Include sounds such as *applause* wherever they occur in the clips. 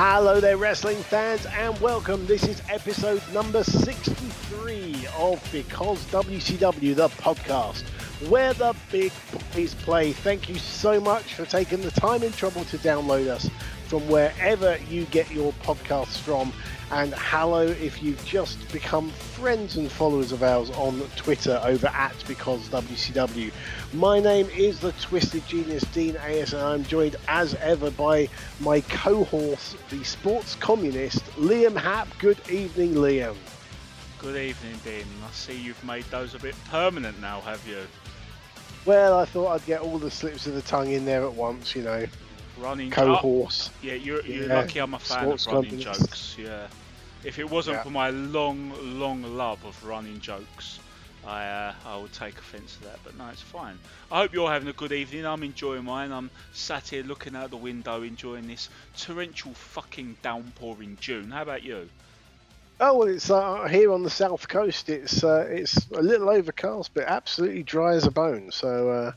Hello there, wrestling fans, and welcome. This is episode number 63 of Because WCW, the podcast, where the big boys play. Thank you so much for taking the time and trouble to download us from wherever you get your podcasts from. And hello if you've just become friends and followers of ours on Twitter over at Because WCW. My name is the Twisted Genius Dean AS, and I'm joined as ever by my co-horse, the sports communist Liam Happ. Good evening, Liam. Good evening, Dean. I see you've made those a bit permanent now, have you? Well, I thought I'd get all the slips of the tongue in there at once, you know. Running Co-horse. Oh, yeah, you're, you're Yeah, lucky I'm a fan of running jokes. Yeah. If it wasn't Yeah. for my long, long love of running jokes, I uh, I would take offence to that. But no, it's fine. I hope you're having a good evening. I'm enjoying mine. I'm sat here looking out the window, enjoying this torrential fucking downpour in June. How about you? Oh well, it's uh, here on the south coast. It's uh, it's a little overcast, but absolutely dry as a bone. So, uh,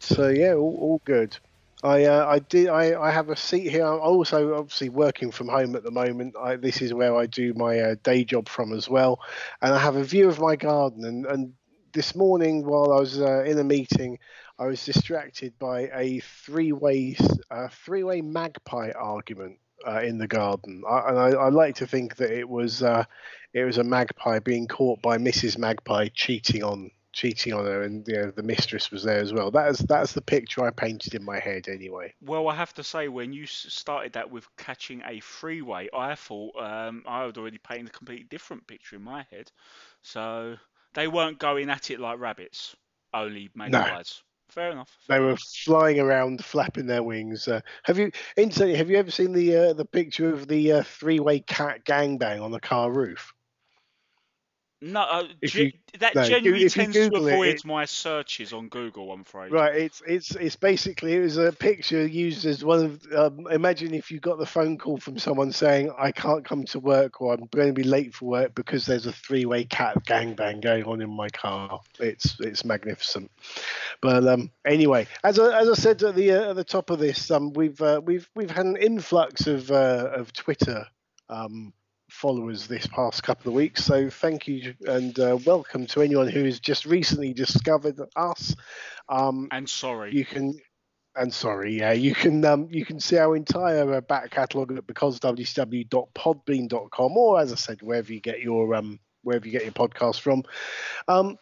so yeah, all, all good. I uh, I did I, I have a seat here. I'm also obviously working from home at the moment. I, this is where I do my uh, day job from as well, and I have a view of my garden. And, and this morning, while I was uh, in a meeting, I was distracted by a three-way uh, three-way magpie argument uh, in the garden. I, and I, I like to think that it was uh, it was a magpie being caught by Mrs. Magpie cheating on cheating on her, and you know, the mistress was there as well. That is that's the picture I painted in my head anyway. Well, I have to say, when you started that with catching a freeway, I thought um, I had already painted a completely different picture in my head. So they weren't going at it like rabbits, only magpies. Fair enough. They fair were enough. flying around, flapping their wings. Uh, have you, incidentally, have you ever seen the uh, the picture of the uh, three-way cat gangbang on the car roof? No, uh, If ge- you- that no, you- if tends to Google it, avoid it- my searches on Google. I'm afraid. Right, it's it's it's basically it was a picture used as one of. Um, imagine if you got the phone call from someone saying, "I can't come to work" or "I'm going to be late for work because there's a three-way cat gangbang going on in my car." It's it's magnificent. But um, anyway, as I, as I said at the uh, at the top of this, um, we've uh, we've we've had an influx of uh, of Twitter um, followers this past couple of weeks. So thank you and uh, welcome to anyone who has just recently discovered us. Um, And sorry. you can and sorry yeah you can um you can see our entire uh, back catalogue at becausewcw.podbean.com or as i said wherever you get your um wherever you get your podcast from um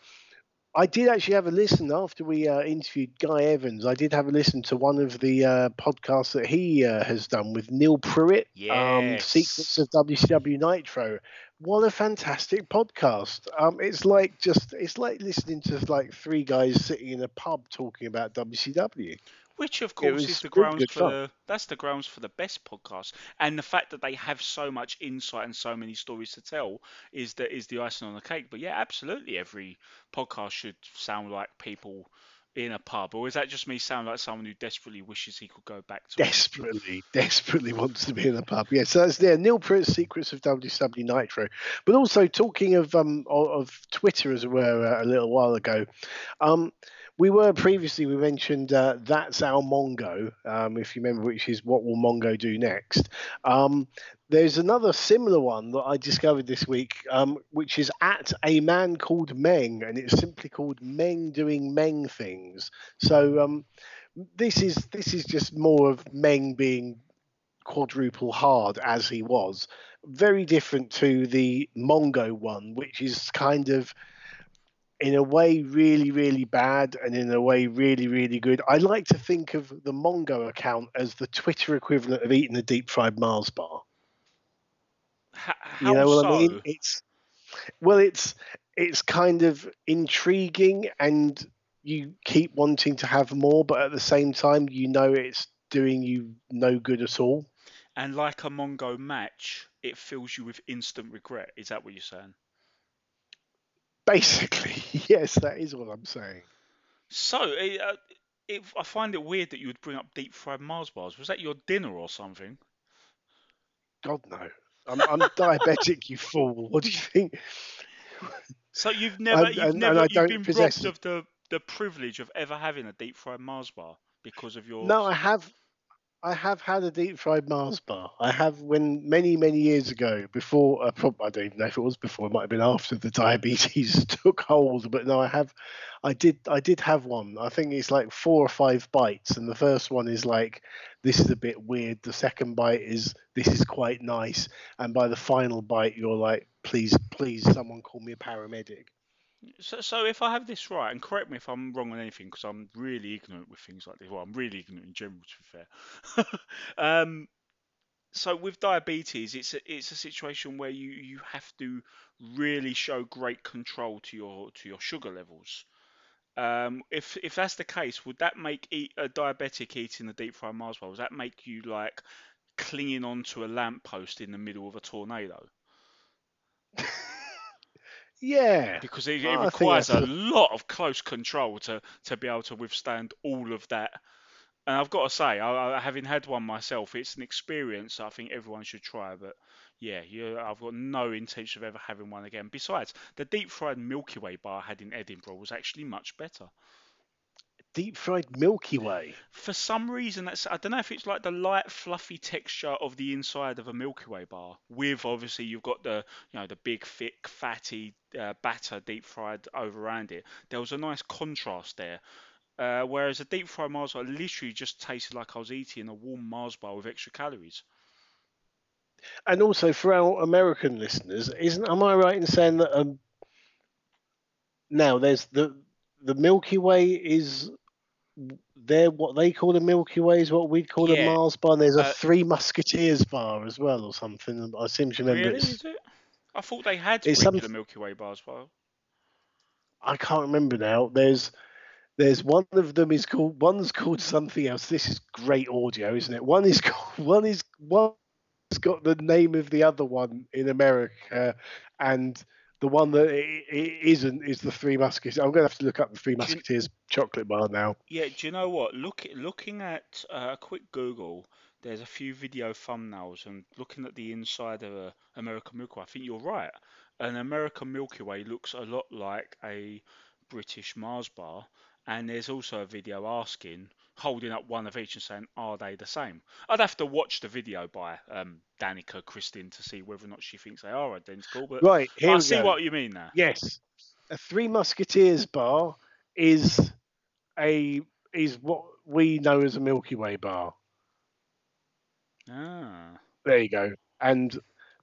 I did actually have a listen after we uh, interviewed Guy Evans. I did have a listen to one of the uh, podcasts that he uh, has done with Neil Pruitt, um, Secrets of WCW Nitro. What a fantastic podcast! Um, it's like just it's like listening to like three guys sitting in a pub talking about WCW. Which of course is the grounds for fun. the that's the grounds for the best podcast, and the fact that they have so much insight and so many stories to tell is the is the icing on the cake. But yeah, absolutely, every podcast should sound like people in a pub, or is that just me sound like someone who desperately wishes he could go back to? desperately, *laughs* desperately wants to be in a pub. Yeah, so that's there. Neil Pruitt's Secrets of WCW Nitro, but also talking of um of, Twitter as well uh, a little while ago. Um, we were previously we mentioned uh, that's our Mongo, um, if you remember, which is what will Mongo do next. Um, there's another similar one that I discovered this week, um, which is at a man called Meng, and it's simply called Meng doing Meng things. So um, this is this is just more of Meng being quadruple hard as he was. Very different to the Mongo one, which is kind of in a way really really bad and in a way really really good. I like to think of the Mongo account as the Twitter equivalent of eating a deep fried Mars bar. H- how You know what so? I mean? It's well, it's it's kind of intriguing, and you keep wanting to have more, but at the same time, you know it's doing you no good at all. And like a Mongo match, it fills you with instant regret. Is that what you're saying? Basically, *laughs* yes, that is what I'm saying. So, it, uh, it, I find it weird that you would bring up deep fried Mars bars. Was that your dinner or something? God no. I'm, I'm *laughs* diabetic, you fool. What do you think? So you've never, And- you've and- and never, I you've been possess robbed of the the privilege of ever having a deep fried Mars bar because of your. No, I have. I have had a deep fried Mars bar. I have when many many years ago, before uh, I don't even know if it was before. It might have been after the *laughs* diabetes *laughs* took hold. But no, I have. I did. I did have one. I think it's like four or five bites, and the first one is like, this is a bit weird. The second bite is this is quite nice, and by the final bite, you're like, please, please, someone call me a paramedic. So, so if I have this right, and correct me if I'm wrong on anything, because I'm really ignorant with things like this. Well, I'm really ignorant in general, to be fair. *laughs* um, so with diabetes, it's a, it's a situation where you, you have to really show great control to your to your sugar levels. Um, if if that's the case, would that make eat, a diabetic eating a deep fried Mars bar? Would that make you like clinging onto a lamppost in the middle of a tornado? *laughs* Yeah. because it, it requires a lot of close control to to be able to withstand all of that. And I've got to say, I, I, having had one myself, it's an experience I think everyone should try. But yeah, you, I've got no intention of ever having one again. Besides, the deep fried Milky Way bar I had in Edinburgh was actually much better. Deep fried Milky Way. For some reason, that's I don't know if it's like the light, fluffy texture of the inside of a Milky Way bar. With obviously you've got the you know the big, thick, fatty uh, batter deep fried over around it. There was a nice contrast there. Uh, whereas a deep fried Mars bar literally just tasted like I was eating a warm Mars bar with extra calories. And also for our American listeners, isn't am I right in saying that um now there's the the Milky Way is there what they call a Milky Way is what we'd call Yeah. a Mars bar. And there's a Uh, Three Musketeers bar as well or something. I seem to remember Really, it? I thought they had it's some- Milky Way bars. Well, I can't remember now. There's there's one of them is called one's called something else. This is great audio, isn't it? One is *laughs* called one is one's got the name of the other one in America, and the one that i- i- isn't is the Three Musketeers. I'm gonna have to look up the Three Do you- Musketeers chocolate bar now. Yeah, do you know what? Look, looking at uh, a quick Google, there's a few video thumbnails, and looking at the inside of a American Milky Way, I think you're right. An American Milky Way looks a lot like a British Mars bar, and there's also a video asking, holding up one of each and saying, "Are they the same?" I'd have to watch the video by um, Danica Kristin to see whether or not she thinks they are identical, but Right here I see go. what you mean there. Yes, a Three Musketeers bar is a is what we know as a Milky Way bar. Ah. There you go. And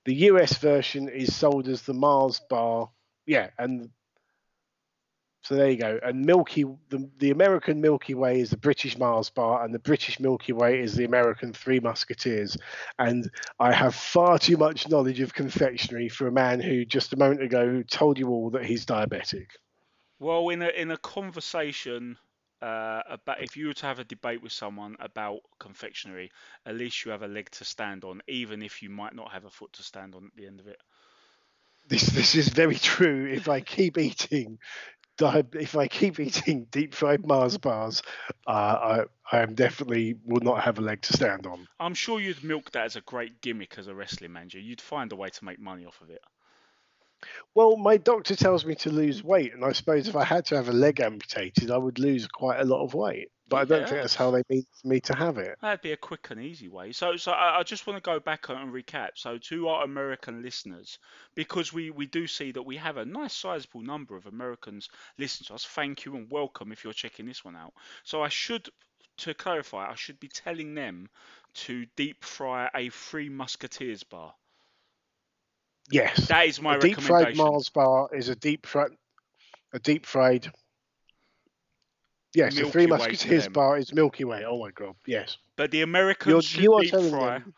the US version is sold as the Mars bar. Yeah, and so there you go. And Milky, the, the American Milky Way is the British Mars bar, and the British Milky Way is the American Three Musketeers. And I have far too much knowledge of confectionery for a man who just a moment ago told you all that he's diabetic. Well, in a in a conversation uh, about if you were to have a debate with someone about confectionery, at least you have a leg to stand on, even if you might not have a foot to stand on at the end of it. This this is very true. If I keep eating, if I keep eating deep fried Mars bars, uh, I I am definitely will not have a leg to stand on. I'm sure you'd milk that as a great gimmick as a wrestling manager. You'd find a way to make money off of it. Well, my doctor tells me to lose weight, and I suppose if I had to have a leg amputated, I would lose quite a lot of weight. But I don't Yeah. think that's how they mean me to have it. That'd be a quick and easy way. So, so I, I just want to go back and recap. So, to our American listeners, because we, we do see that we have a nice sizable number of Americans listening to us. Thank you and welcome if you're checking this one out. So, I should, to clarify, I should be telling them to deep fry a Three Musketeers bar. Yes, That is my a deep fried recommendation. Mars bar is a deep fried, a deep fried. Yes, a Milky Three Musketeers bar is Milky Way. Oh my god, yes. But the Americans You're, should you are deep fry. them.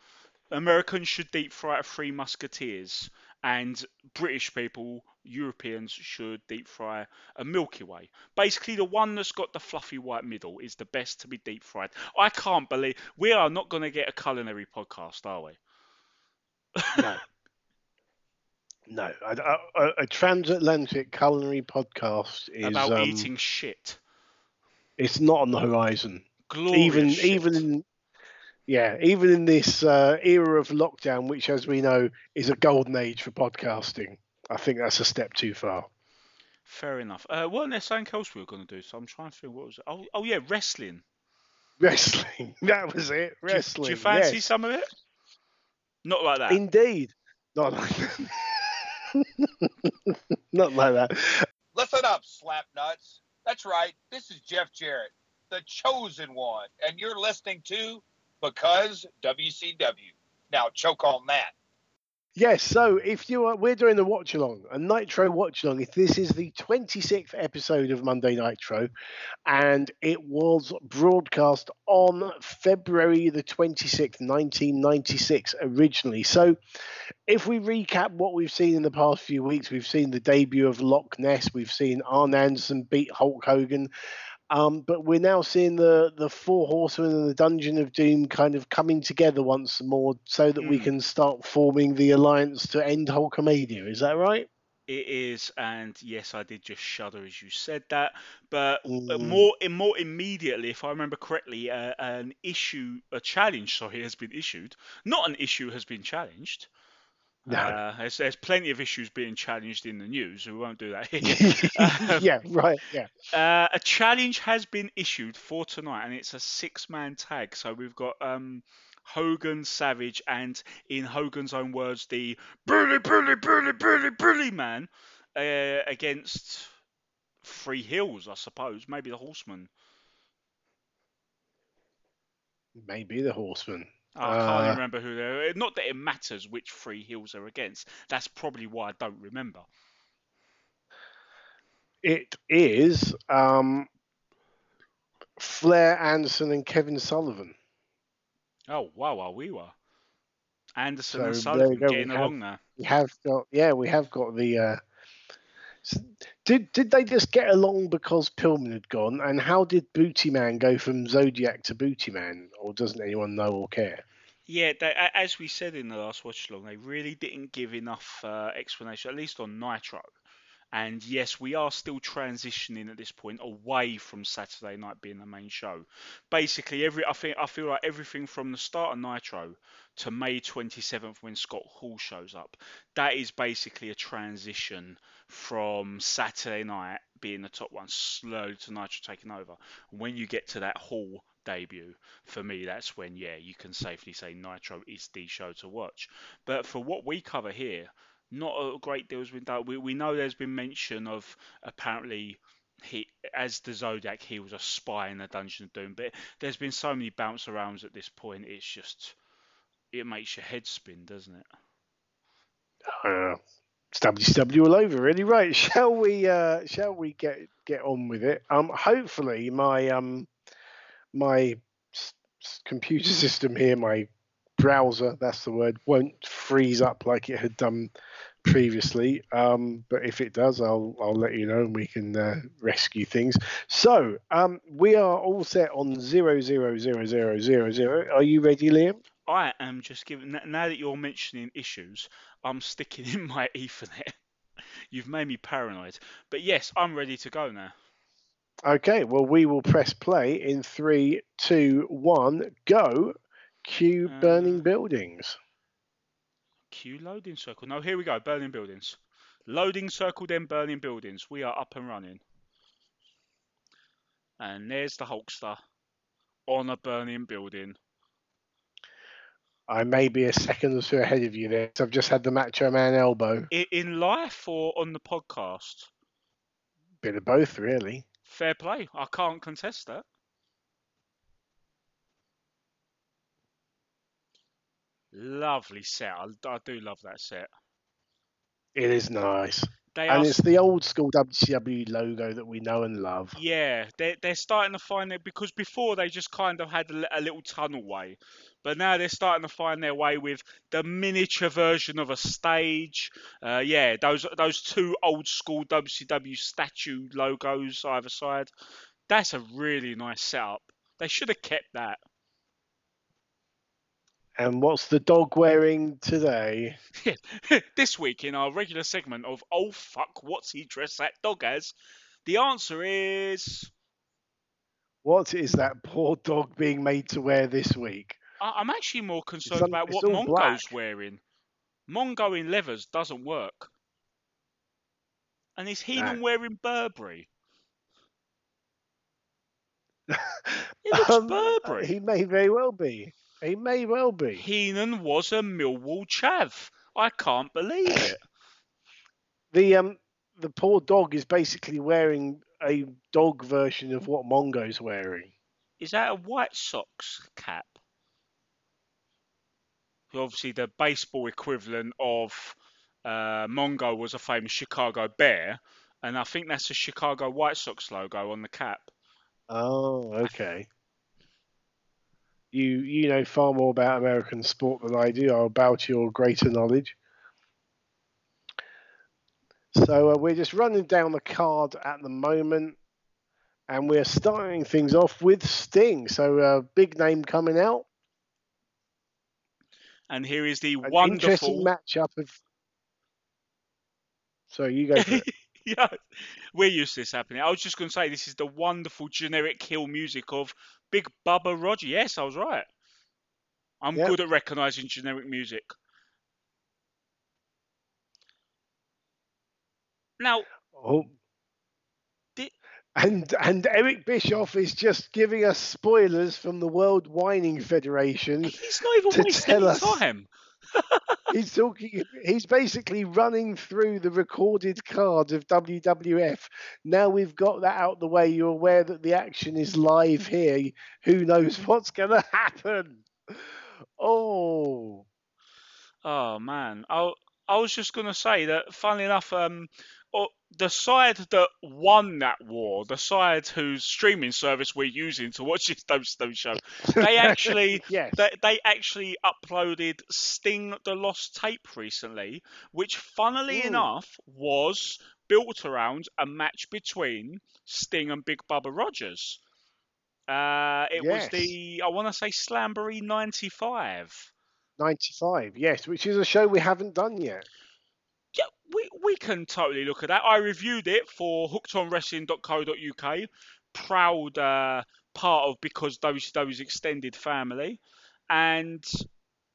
Americans should deep fry a Three Musketeers, and British people, Europeans should deep fry a Milky Way. Basically, the one that's got the fluffy white middle is the best to be deep fried. I can't believe we are not going to get a culinary podcast, are we? No. *laughs* No, a, a, a transatlantic culinary podcast is About um, eating shit. It's not on the horizon. Glorious even shit. even in yeah, even in this uh, era of lockdown, which, as we know, is a golden age for podcasting, I think that's a step too far. Fair enough. Uh, weren't there something else we were going to do? So I'm trying to think what was it? Oh, oh yeah, wrestling. Wrestling, *laughs* that was it. Do you- Wrestling. Do you, fancy yes. some of it? Not like that. Indeed, not like that. *laughs* not like that. Listen up, slap nuts. That's right. This is Jeff Jarrett, the chosen one, and you're listening to Because WCW. Now choke on that. Yes, so if you are, we're doing the watch along, a Nitro watch along. If this is the 26th episode of Monday Nitro, and it was broadcast on February the 26th, 1996, originally. So, if we recap what we've seen in the past few weeks, we've seen the debut of Loch Ness, we've seen Arn Anderson beat Hulk Hogan. Um, but we're now seeing the the four horsemen and the Dungeon of Doom kind of coming together once more, so that we Mm. can start forming the alliance to end Hulkamania. Is that right? It is, and yes, I did just shudder as you said that. But uh, Mm. more, more immediately, if I remember correctly, uh, an issue, a challenge, sorry, has been issued. Not an issue has been challenged. No. Uh, there's, there's plenty of issues being challenged in the news. We won't do that *laughs* here. *laughs* Yeah, right. Yeah. Uh, a challenge has been issued for tonight, and it's a six-man tag. So we've got um, Hogan, Savage, and in Hogan's own words, the Bully, Bully, Bully, Bully, Bully Man uh, against Three Hills, I suppose. Maybe the Horseman. Maybe the Horseman. I can't Uh, remember who they're. Not that it matters which Three heels are against. That's probably why I don't remember. It is um, Flair Anderson and Kevin Sullivan. Oh, wow, wow, we were. Anderson So and Sullivan you go, we getting have- along there. We have got, yeah, we have got the. Uh, did did they just get along because Pillman had gone? And how did Booty Man go from Zodiac to Booty Man? Or doesn't anyone know or care? Yeah, they, as we said in the last watch along, they really didn't give enough uh, explanation, at least on Nitro. And yes, we are still transitioning at this point away from Saturday night being the main show. Basically, every I think I feel like everything from the start of Nitro to May 27th when Scott Hall shows up, that is basically a transition from Saturday night being the top one slowly to Nitro taking over. When you get to that Hall debut, for me, that's when, yeah, you can safely say Nitro is the show to watch. But for what we cover here, not a great deal has been done. We, we know there's been mention of apparently he, as the Zodiac, he was a spy in the Dungeon of Doom. But there's been so many bounce arounds at this point, it's just, it makes your head spin, doesn't it? Uh, WCW all over, really. Right? *laughs* Shall we? Uh, shall we get get on with it? Um, hopefully my um my s- s- computer system here, my browser, that's the word, won't freeze up like it had done previously. Um, but if it does, I'll I'll let you know and we can uh, rescue things. So um, we are all set on zero zero zero zero zero zero. Are you ready, Liam? I am just giving, now that you're mentioning issues, I'm sticking in my *laughs* Ethernet. You've made me paranoid. But yes, I'm ready to go now. Okay, well, we will press play in three, two, one, go. Cue Uh, burning buildings. Cue loading circle. No, here we go. Burning buildings. Loading circle, then burning buildings. We are up and running. And there's the Hulkster on a burning building. I may be a second or two ahead of you there. So I've just had the Macho Man elbow. In life or on the podcast? Bit of both, really. Fair play. I can't contest that. Lovely set. I, I do love that set. It is nice. They and are it's the old school WCW logo that we know and love. Yeah, they're they're starting to find it because before they just kind of had a, a little tunnel way, but now they're starting to find their way with the miniature version of a stage. Uh, yeah, those those two old school WCW statue logos either side. That's a really nice setup. They should have kept that. And what's the dog wearing today? *laughs* this week in our regular segment of Oh fuck, what's he dressed that dog as? The answer is What is that poor dog being made to wear this week? I- I'm actually more concerned about what Mongo's black. wearing. Mongo in leathers doesn't work. And is Heenan No. wearing Burberry? *laughs* It looks Um, Burberry. He may very well be. He may well be. Heenan was a Millwall chav. I can't believe it. *laughs* The um the poor dog is basically wearing a dog version of what Mongo's wearing. Is that a White Sox cap? Obviously, the baseball equivalent of uh, Mongo was a famous Chicago Bear, and I think that's a Chicago White Sox logo on the cap. Oh, okay. You you know far more about American sport than I do. I'll bow to your greater knowledge. So uh, we're just running down the card at the moment, and we're starting things off with Sting. So a uh, big name coming out. And here is the An wonderful. interesting matchup of. Sorry, you go *laughs* yeah, we're used to this happening. I was just going to say this is the wonderful generic kill music of Big Bubba Roger. Yes, I was right. I'm Yep. good at recognizing generic music. Now, Oh. And and Eric Bischoff is just giving us spoilers from the World Whining Federation. he's not even wasting us- time. *laughs* He's talking. He's basically running through the recorded card of WWF. Now we've got that out the way. You're aware that the action is live here. Who knows *laughs* what's going to happen? Oh, Oh man, I I was just gonna say that. Funnily enough, um, the side that won that war, the side whose streaming service we're using to watch *laughs* this WCW show, they *laughs* actually yes. they they actually uploaded Sting the Lost Tape recently, which funnily Ooh. enough was built around a match between Sting and Big Bubba Rogers. Uh, it was the I want to say Slamboree '95. 95. Yes, which is a show we haven't done yet. Yeah, we, we can totally look at that. I reviewed it for hookedonwrestling.co.uk. Proud uh, part of because WCW's extended family. And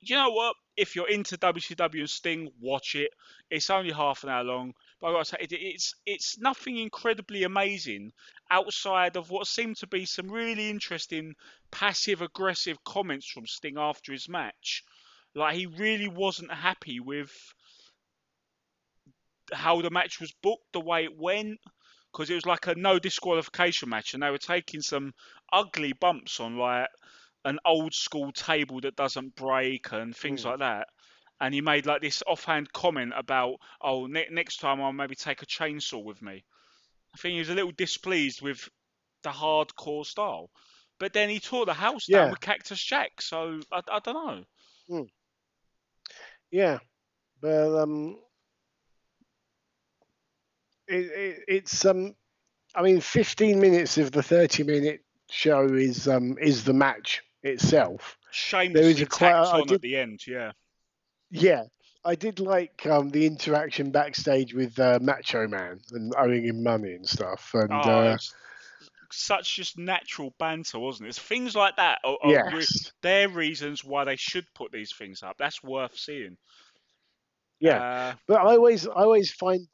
you know what? If you're into WCW and Sting, watch it. It's only half an hour long, but I gotta say, it, it's it's nothing incredibly amazing outside of what seemed to be some really interesting passive aggressive comments from Sting after his match. Like he really wasn't happy with how the match was booked, the way it went, because it was like a no disqualification match, and they were taking some ugly bumps on like an old school table that doesn't break and things Mm. like that. And he made like this offhand comment about, oh, ne- next time I'll maybe take a chainsaw with me. I think he was a little displeased with the hardcore style. But then he tore the house down Yeah. with Cactus Jack, so I, I don't know. Yeah, but um, it, it, it's um, I mean, 15 minutes of the 30 minute show is um is the match itself. Shame there is a quite- on did- at the end, yeah. Yeah, I did like um the interaction backstage with uh, Macho Man and owing him money and stuff, and Oh, uh, such just natural banter, wasn't it? It's things like that are, are yes, they're reasons why they should put these things up. That's worth seeing. yeah. Uh, But I always, I always find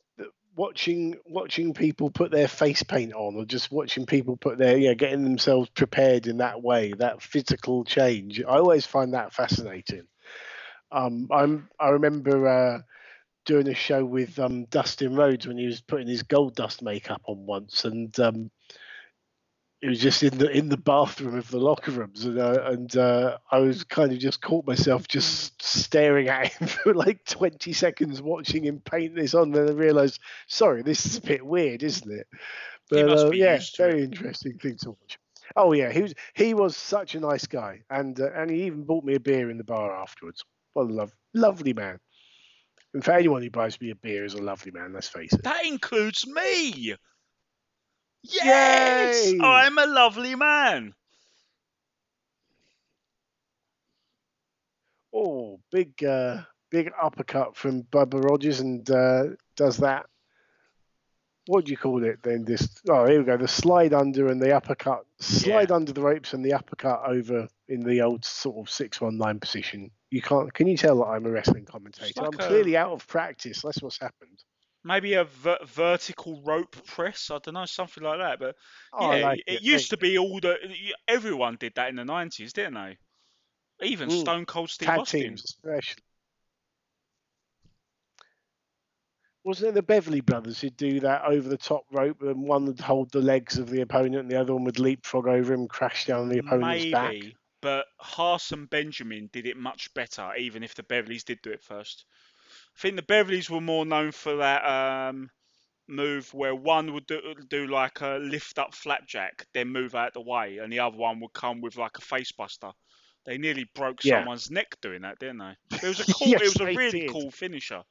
watching watching people put their face paint on, or just watching people put their, yeah, getting themselves prepared in that way, that physical change. I always find that fascinating. Um, I'm, I remember uh, doing a show with um, Dustin Rhodes when he was putting his gold dust makeup on once, and um, it was just in the in the bathroom of the locker rooms, and uh, and uh, I was kind of just caught myself just staring at him *laughs* for like twenty seconds, watching him paint this on. Then I realised, sorry, this is a bit weird, isn't it? But uh, yeah, very interesting thing to watch. Oh yeah, he was he was such a nice guy, and uh, and he even bought me a beer in the bar afterwards. What a love, lovely man. And for anyone who buys me a beer is a lovely man. Let's face it. That includes me. Yes, Yay! I'm a lovely man. Oh, big uh, big uppercut from Bubba Rogers, and uh, does that. What do you call it then? This oh, here we go. The slide under and the uppercut. Slide under the ropes and the uppercut over in the old sort of six one nine position. You can't. Can you tell that I'm a wrestling commentator? like I'm a- clearly out of practice. That's what's happened. Maybe a ver- vertical rope press. I don't know, something like that. But Oh, yeah, like it, it. used to be all the everyone did that in the nineties, didn't they? Even Mm. Stone Cold Steve tag Austin. teams, especially. Wasn't it the Beverly brothers who'd do that over the top rope, and one would hold the legs of the opponent, and the other one would leapfrog over him, and crash down the opponent's Maybe, back? but Haas and Benjamin did it much better, even if the Beverlys did do it first. I think the Beverlys were more known for that um, move where one would do, do like a lift up flapjack, then move out the way, and the other one would come with like a face buster. They nearly broke Yeah. someone's neck doing that, didn't they? It was a *laughs* cool. Yes, it was a really did. cool finisher.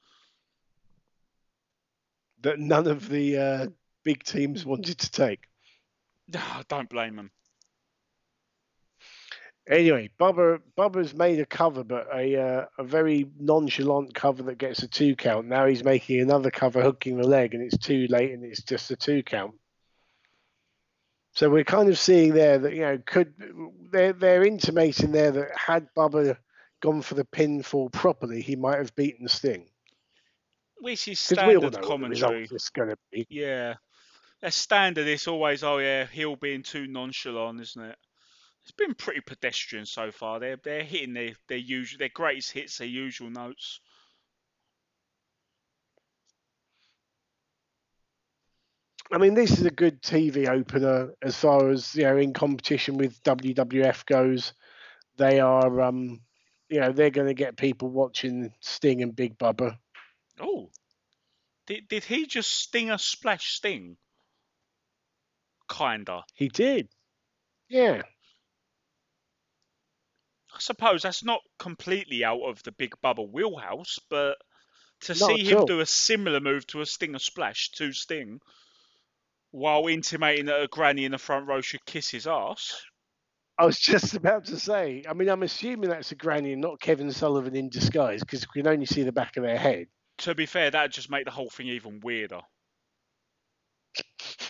That none of the uh, big teams wanted to take. No, *laughs* Don't blame them. Anyway, Bubba Bubba's made a cover, but a uh, a very nonchalant cover that gets a two count. Now he's making another cover, hooking the leg, and it's too late, and it's just a two count. So we're kind of seeing there that you know could they're they're intimating there that had Bubba gone for the pinfall properly, he might have beaten Sting. Which is Because we all know standard commentary. going to be. Yeah. That's standard. It's always, oh yeah, heel being too nonchalant, isn't it? It's been pretty pedestrian so far. They're they're hitting their their usual their greatest hits, their usual notes. I mean, this is a good TV opener as far as you know in competition with WWF goes. They are, um, you know, they're going to get people watching Sting and Big Bubba. Oh, did did he just sting a splash sting? Kinda. He did, yeah. I suppose that's not completely out of the Big Bubba wheelhouse, but to Not see him all. do a similar move to a Stinger splash to Sting, while intimating that a granny in the front row should kiss his ass. I was *laughs* just about to say. I mean, I'm assuming that's a granny and not Kevin Sullivan in disguise because we can only see the back of their head. To be fair, that'd just make the whole thing even weirder. *laughs*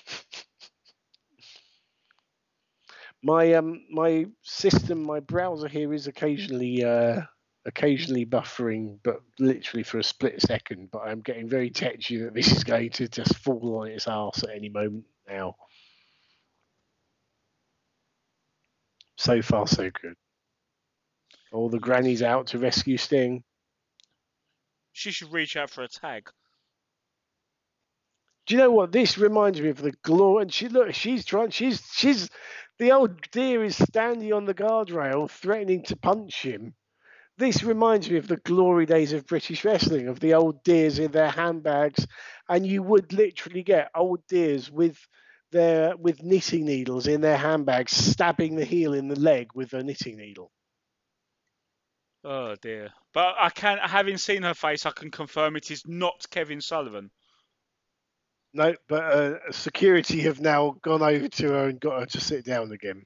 My um my system, my browser here is occasionally uh occasionally buffering, but literally for a split second. But I'm getting very tetchy that this is going to just fall on its arse at any moment now. So far, so good. All the grannies out to rescue Sting. She should reach out for a tag. Do you know what this reminds me of? The glory. And she look, she's trying. She's she's the old deer is standing on the guardrail, threatening to punch him. This reminds me of the glory days of British wrestling, of the old deers in their handbags, and you would literally get old deers with their with knitting needles in their handbags, stabbing the heel in the leg with a knitting needle. Oh dear. But I can, having seen her face, I can confirm it is not Kevin Sullivan. No, but uh, security have now gone over to her and got her to sit down again.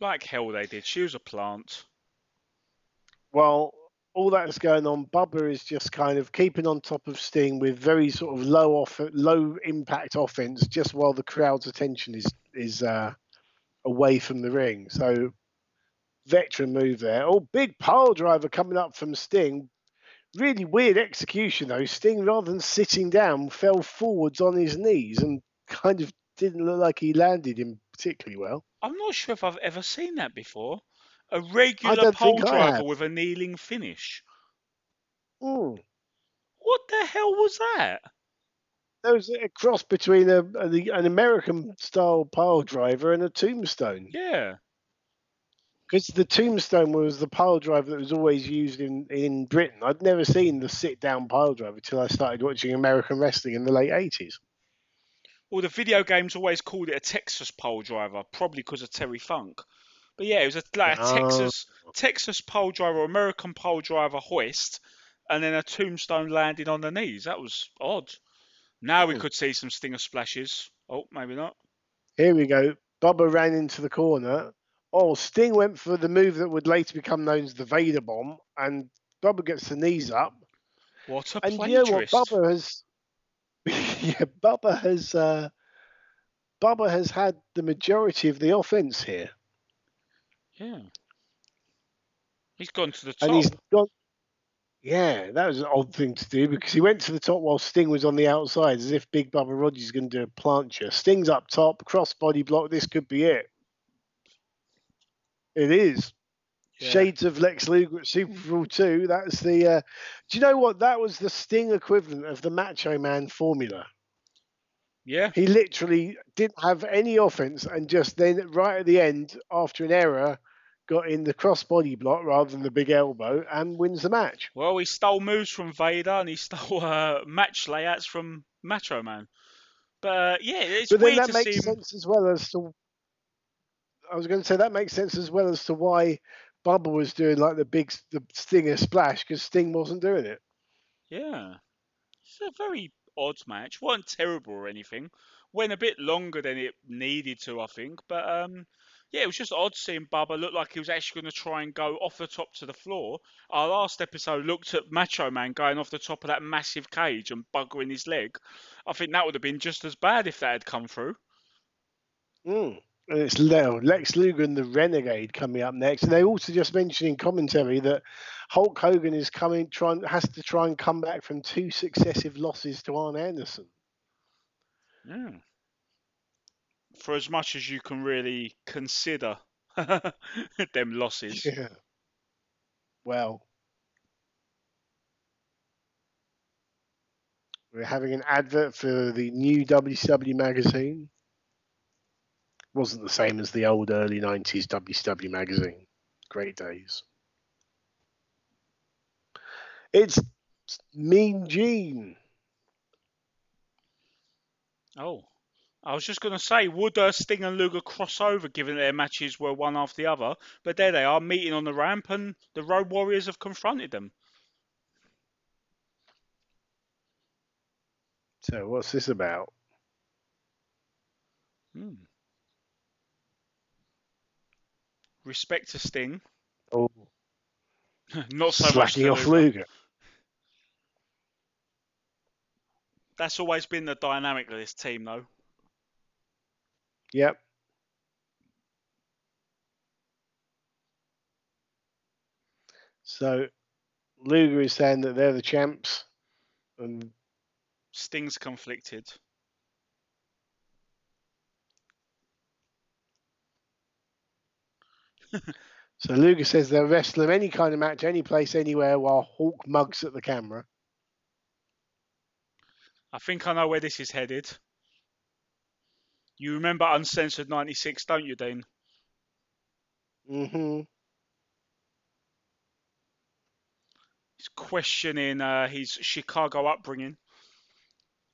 Like hell they did. She was a plant. Well, all that's going on, Bubba is just kind of keeping on top of Sting with very sort of low off, low impact offense, just while the crowd's attention is is uh, away from the ring. So, veteran move there. Oh, big pile driver coming up from Sting. Really weird execution though. Sting, rather than sitting down, fell forwards on his knees and kind of didn't look like he landed him particularly well. I'm not sure if I've ever seen that before. A regular pile driver with a kneeling finish. Mm. What the hell was that? there was a cross between a, a an American style pile driver and a tombstone. Yeah. Because the tombstone was the pile driver that was always used in, in Britain. I'd never seen the sit down pile driver until I started watching American wrestling in the late 80s. Well, the video games always called it a Texas pile driver, probably because of Terry Funk. But yeah, it was a, like a Oh. Texas Texas pile driver, American pile driver hoist, and then a tombstone landing on the knees. That was odd. Now we Hmm. could see some stinger splashes. Oh, maybe not. Here we go. Bubba ran into the corner. Oh, Sting went for the move that would later become known as the Vader bomb, and Bubba gets the knees up. What a And you know what? Bubba has, *laughs* yeah, Bubba has, uh, Bubba has had the majority of the offense here, Yeah. He's gone to the top. and he's got. Yeah, that was an odd thing to do because he went to the top while Sting was on the outside, as if Big Bubba Rogers is going to do a plancha. Sting's up top, cross body block. This could be it. It is. Yeah. Shades of Lex Luger at SuperBrawl two. That's the. Uh, do you know what? That was the Sting equivalent of the Macho Man formula. Yeah. He literally didn't have any offense, and just then, right at the end, after an error, got in the cross body block rather than the big elbow and wins the match. Well, he stole moves from Vader and he stole uh, match layouts from Macho Man. But uh, yeah, it's but then that makes him. sense as well as to. I was going to say that makes sense as well as to why Bubba was doing like the big the Stinger splash because Sting wasn't doing it. Yeah. It's a very odd match. wasn't terrible or anything. Went a bit longer than it needed to, I think. But um, yeah, it was just odd seeing Bubba look like he was actually going to try and go off the top to the floor. Our last episode looked at Macho Man going off the top of that massive cage and buggering his leg. I think that would have been just as bad if that had come through. Mm. And it's Le- Lex Luger and the Renegade coming up next. And they also just mentioned in commentary that Hulk Hogan is coming, trying has to try and come back from two successive losses to Arn Anderson. Yeah. For as much as you can really consider *laughs* them losses. *laughs* Yeah. Well, we're having an advert for the new WCW magazine. Wasn't the same as the old early 90s WCW magazine. Great days. It's Mean Gene. Oh, I was just going to say, would uh, Sting and Luger cross over given their matches were one after the other? But there they are, meeting on the ramp, and the Road Warriors have confronted them. So, what's this about? Hmm. Respect to Sting, Oh, *laughs* not so much slacking to off Luger. Luger. That's always been the dynamic of this team, though. Yep. So Luger is saying that they're the champs, and Sting's conflicted. So Luger says they'll wrestle him any kind of match, any place, anywhere, while Hawk mugs at the camera. I think I know where this is headed. You remember Uncensored 96, don't you, Dean? hmm He's questioning uh, his Chicago upbringing.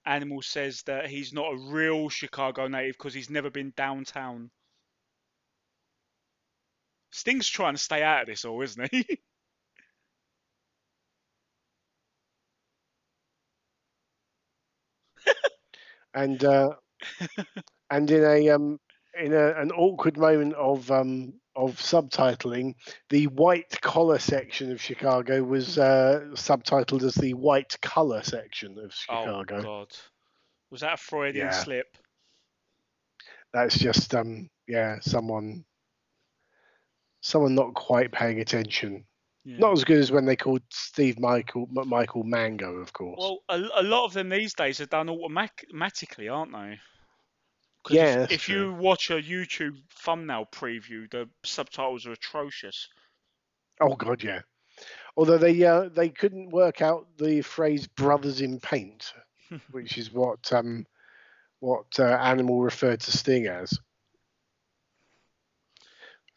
Animal says that he's not a real Chicago native because he's never been downtown. Sting's trying to stay out of this all, isn't he? *laughs* And uh, and in a um in a, an awkward moment of um of subtitling, the white collar section of Chicago was uh, subtitled as the white color section of Chicago. Oh God, was that a Freudian Yeah. slip? that's just um yeah someone someone not quite paying attention Yeah. not as good as when they called steve michael michael mango of course Well, a, a lot of them these days are done automatically, aren't they? Yeah, if, if you watch a YouTube thumbnail preview, the subtitles are atrocious. oh god yeah although they uh, they couldn't work out the phrase brothers in paint *laughs* which is what um, what uh, Animal referred to Sting as.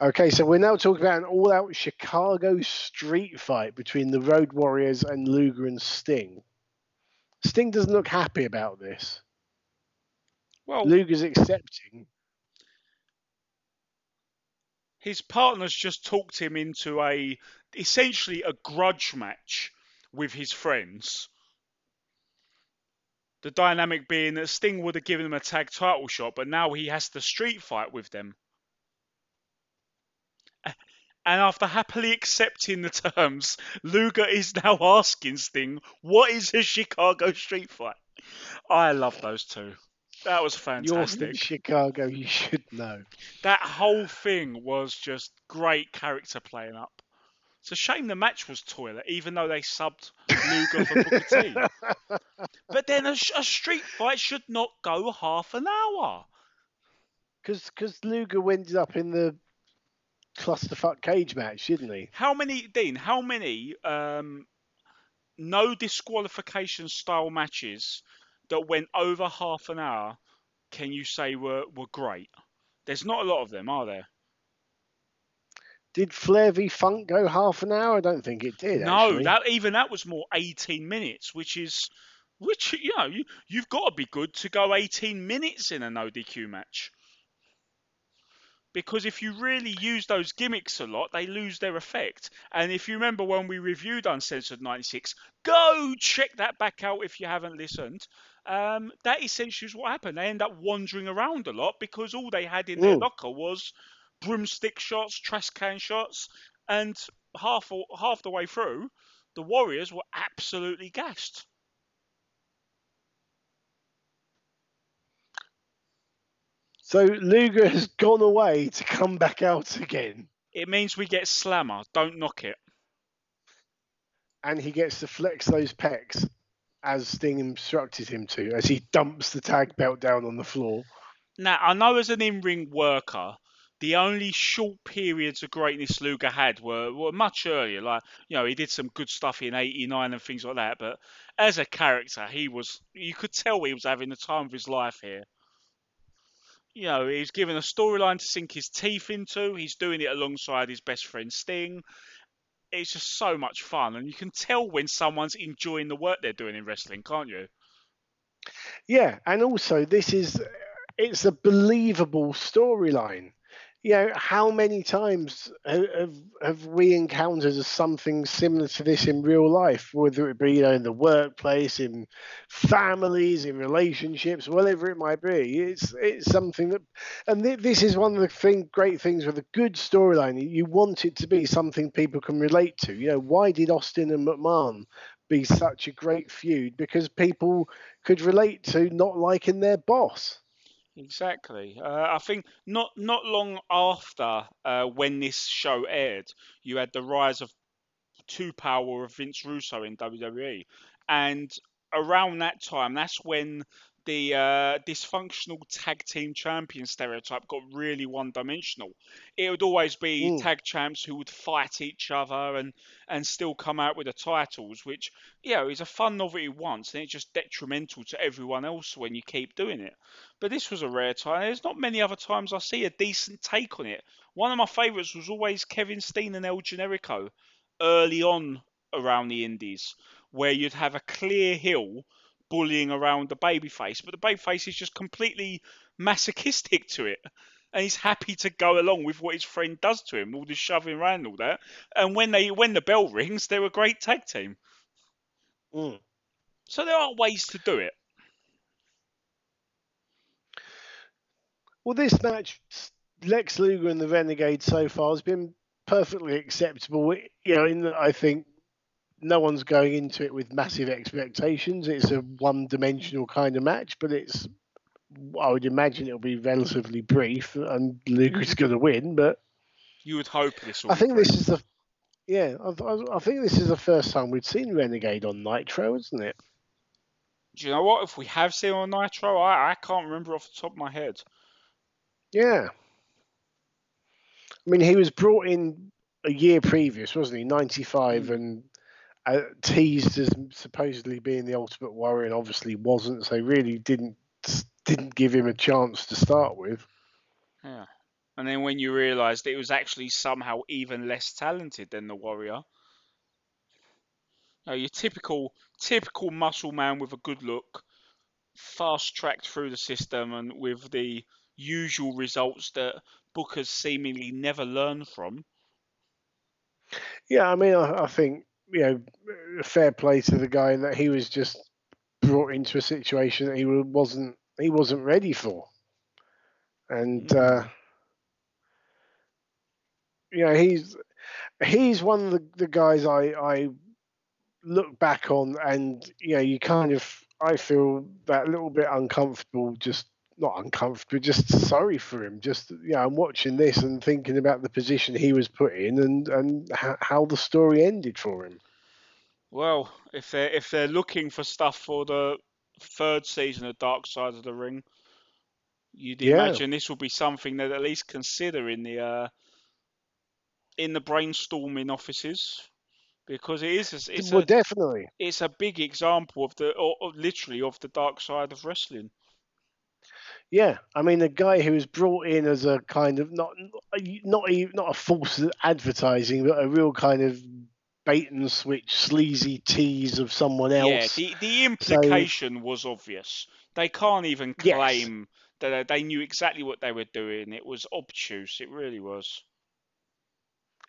Okay, so we're now talking about an all-out Chicago street fight between the Road Warriors and Luger and Sting. Sting doesn't look happy about this. Well, Luger's accepting. his partner's just talked him into a essentially a grudge match with his friends. The dynamic being that Sting would have given him a tag title shot, but now he has to street fight with them. And after happily accepting the terms, Luger is now asking Sting, "What is a Chicago street fight?" I love those two. That was fantastic. You're from Chicago, you should know. That whole thing was just great character playing up. It's a shame the match was toilet, even though they subbed Luger for Booker T. *laughs* But then a, a street fight should not go half an hour. Because Luger ended up in the clusterfuck cage match, didn't he? How many, Dean? How many um, no disqualification style matches that went over half an hour can you say were were great? There's not a lot of them, are there? Did Flair v Funk go half an hour? I don't think it did. No, actually. that even that was more 18 minutes, which is which you know you you've got to be good to go 18 minutes in a no DQ match. Because if you really use those gimmicks a lot, they lose their effect. And if you remember when we reviewed Uncensored 96, go check that back out if you haven't listened. Um, that essentially is what happened. They end up wandering around a lot because all they had in their locker was broomstick shots, trash can shots, and half half the way through, the Warriors were absolutely gassed. So Luger has gone away to come back out again, It means we get Slammer. Don't knock it. and he gets to flex those pecs as Sting instructed him to, as he dumps the tag belt down on the floor. Now, I know as an in-ring worker, the only short periods of greatness Luger had were, were much earlier. Like, you know, he did some good stuff in '89 and things like that. But as a character, he was, you could tell he was having the time of his life here. You know, he's given a storyline to sink his teeth into. He's doing it alongside his best friend Sting. It's just so much fun, and you can tell when someone's enjoying the work they're doing in wrestling, can't you? Yeah, and also this is it's a believable storyline. You know, how many times have have we encountered something similar to this in real life, whether it be you know in the workplace, in families, in relationships, whatever it might be. It's it's something that, and th- this is one of the thing, great things with a good storyline. You want it to be something people can relate to. You know, why did Austin and McMahon be such a great feud? Because people could relate to not liking their boss. Exactly. Uh, I think not not long after uh, when this show aired, you had the rise of two power of Vince Russo in WWE, and around that time, that's when the uh, dysfunctional tag team champion stereotype got really one-dimensional. It would always be Mm. tag champs who would fight each other and and still come out with the titles, which you know is a fun novelty once, and it's just detrimental to everyone else when you keep doing it. But this was a rare time. There's not many other times I see a decent take on it. One of my favourites was always Kevin Steen and El Generico early on around the Indies, where you'd have a clear heel bullying around the babyface, but the babyface is just completely masochistic to it. And he's happy to go along with what his friend does to him, all the shoving around and all that. And when they when the bell rings, they're a great tag team. Mm. So there are ways to do it. Well, this match, Lex Luger and the Renegade so far has been perfectly acceptable. You know, in that I think no one's going into it with massive expectations. It's a one-dimensional kind of match, but it's I would imagine it'll be relatively brief, and Luger's going to win. But You would hope this. Will I be think this is the yeah, I, I- I think this is the first time we've seen Renegade on Nitro, isn't it? Do you know what? If we have seen on Nitro, I, I can't remember off the top of my head. Yeah. I mean, he was brought in a year previous, wasn't he? 95 Hmm. and uh, teased as supposedly being the Ultimate Warrior, and obviously wasn't. So really didn't didn't give him a chance to start with. Yeah. And then when you realised it was actually somehow even less talented than the Warrior. Know, your typical typical muscle man with a good look, fast tracked through the system and with the usual results that bookers seemingly never learn from. Yeah, I mean, I, I think you know, fair play to the guy in that he was just brought into a situation that he wasn't he wasn't ready for, and uh, you know he's he's one of the, the guys I I look back on, and you know you kind of I feel that little bit uncomfortable just not uncomfortable, just sorry for him. Just yeah, you know, I'm watching this and thinking about the position he was put in and and how the story ended for him. Well, if they're if they're looking for stuff for the third season of Dark Side of the Ring, you'd yeah. imagine this will be something that at least consider in the uh, in the brainstorming offices because it is it's well, a, definitely it's a big example of the or, or literally of the dark side of wrestling. Yeah, I mean, a guy who was brought in as a kind of not not not a false advertising, but a real kind of bait and switch, sleazy tease of someone else. Yeah, the the implication so, was obvious. They can't even claim yes. that they knew exactly what they were doing. It was obtuse. It really was.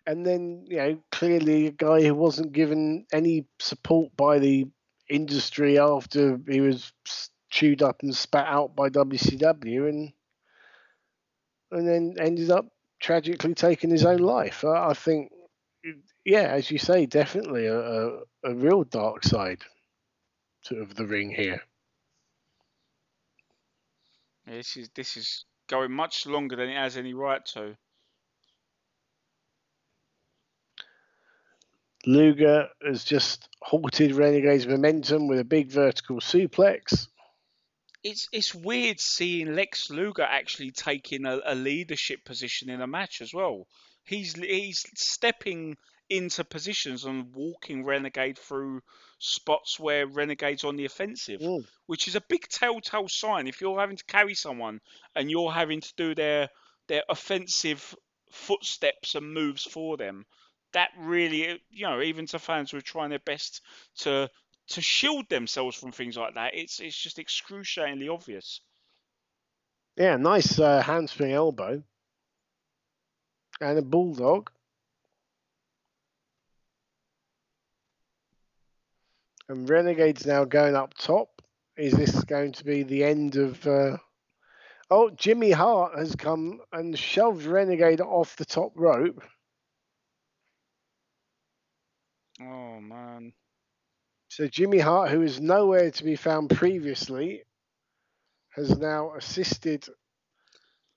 And then, you know, clearly a guy who wasn't given any support by the industry after he was chewed up and spat out by WCW, and and then ended up tragically taking his own life. I, I think, yeah, as you say, definitely a, a, a real dark side to, of the ring here. this is this is going much longer than it has any right to. Luger has just halted Renegade's momentum with a big vertical suplex it's it's weird seeing Lex Luger actually taking a, a leadership position in a match as well. He's he's stepping into positions and walking Renegade through spots where Renegade's on the offensive, mm. which is a big telltale sign. If you're having to carry someone and you're having to do their their offensive footsteps and moves for them, that really, you know, even to fans who are trying their best to to shield themselves from things like that. It's it's just excruciatingly obvious. Yeah, nice uh, handspring elbow and a bulldog. And Renegade's now going up top. Is this going to be the end of? Uh... Oh, Jimmy Hart has come and shoved Renegade off the top rope. Oh man. So Jimmy Hart, who is nowhere to be found previously, has now assisted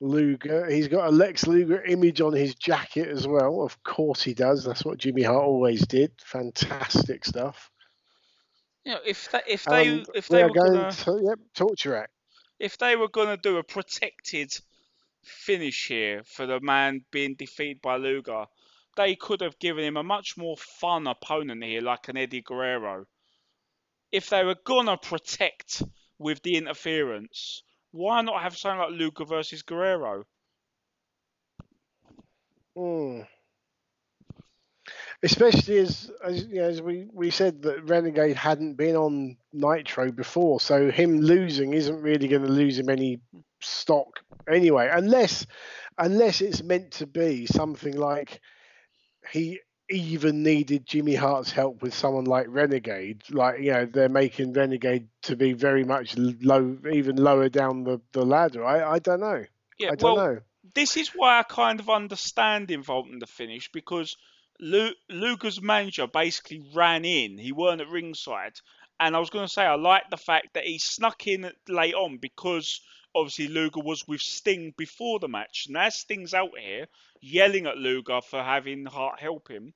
Luger. He's got a Lex Luger image on his jacket as well. Of course he does. That's what Jimmy Hart always did. Fantastic stuff. You know, if they, if they and if they were going gonna, to yep, torture act. If they were going to do a protected finish here for the man being defeated by Luger, they could have given him a much more fun opponent here, like an Eddie Guerrero if they were gonna protect with the interference, why not have something like Luger versus Guerrero? Hmm. Especially as, as, you know, as we, we said that Renegade hadn't been on Nitro before, so him losing isn't really going to lose him any stock anyway, unless unless it's meant to be something like he even needed Jimmy Hart's help with someone like Renegade. Like, you know, they're making Renegade to be very much low, even lower down the, the ladder. I, I don't know. Yeah, I don't well, know. This is why I kind of understand involving the finish because Lu- Luger's manager basically ran in. He weren't at ringside. And I was going to say, I like the fact that he snuck in late on because obviously Luger was with Sting before the match. Now Sting's out here yelling at Luger for having Hart help him.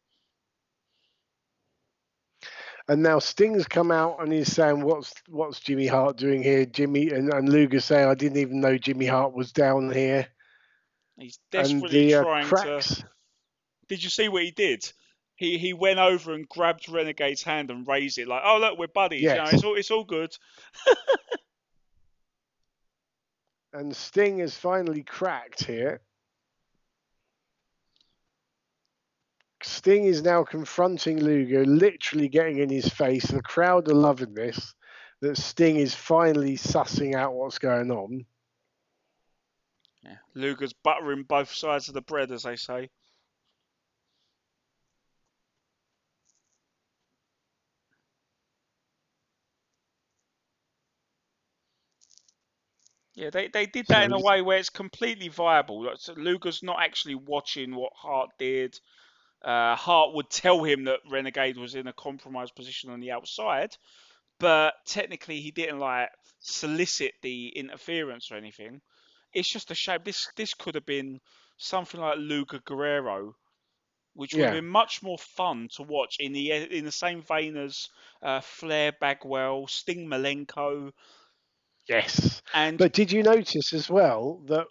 And now Sting's come out and he's saying, "What's what's Jimmy Hart doing here?" Jimmy and, and Luger saying, "I didn't even know Jimmy Hart was down here." He's desperately the, uh, trying cracks. to. Did you see what he did? he he went over and grabbed Renegade's hand and raised it like, oh look, we're buddies. You know, it's all it's all good. *laughs* And Sting is finally cracked here. Sting is now confronting Luger, literally getting in his face. The crowd are loving this. That Sting is finally sussing out what's going on. Yeah. Luger's buttering both sides of the bread, as they say. Yeah, they, they did that in a way where it's completely viable. Like, so Luger's not actually watching what Hart did. Uh, Hart would tell him that Renegade was in a compromised position on the outside, but technically he didn't like solicit the interference or anything. It's just a shame. This this could have been something like Luger Guerrero, which would have been much more fun to watch in the in the same vein as uh, Flair Bagwell, Sting Malenko, Yes. and But did you notice as well that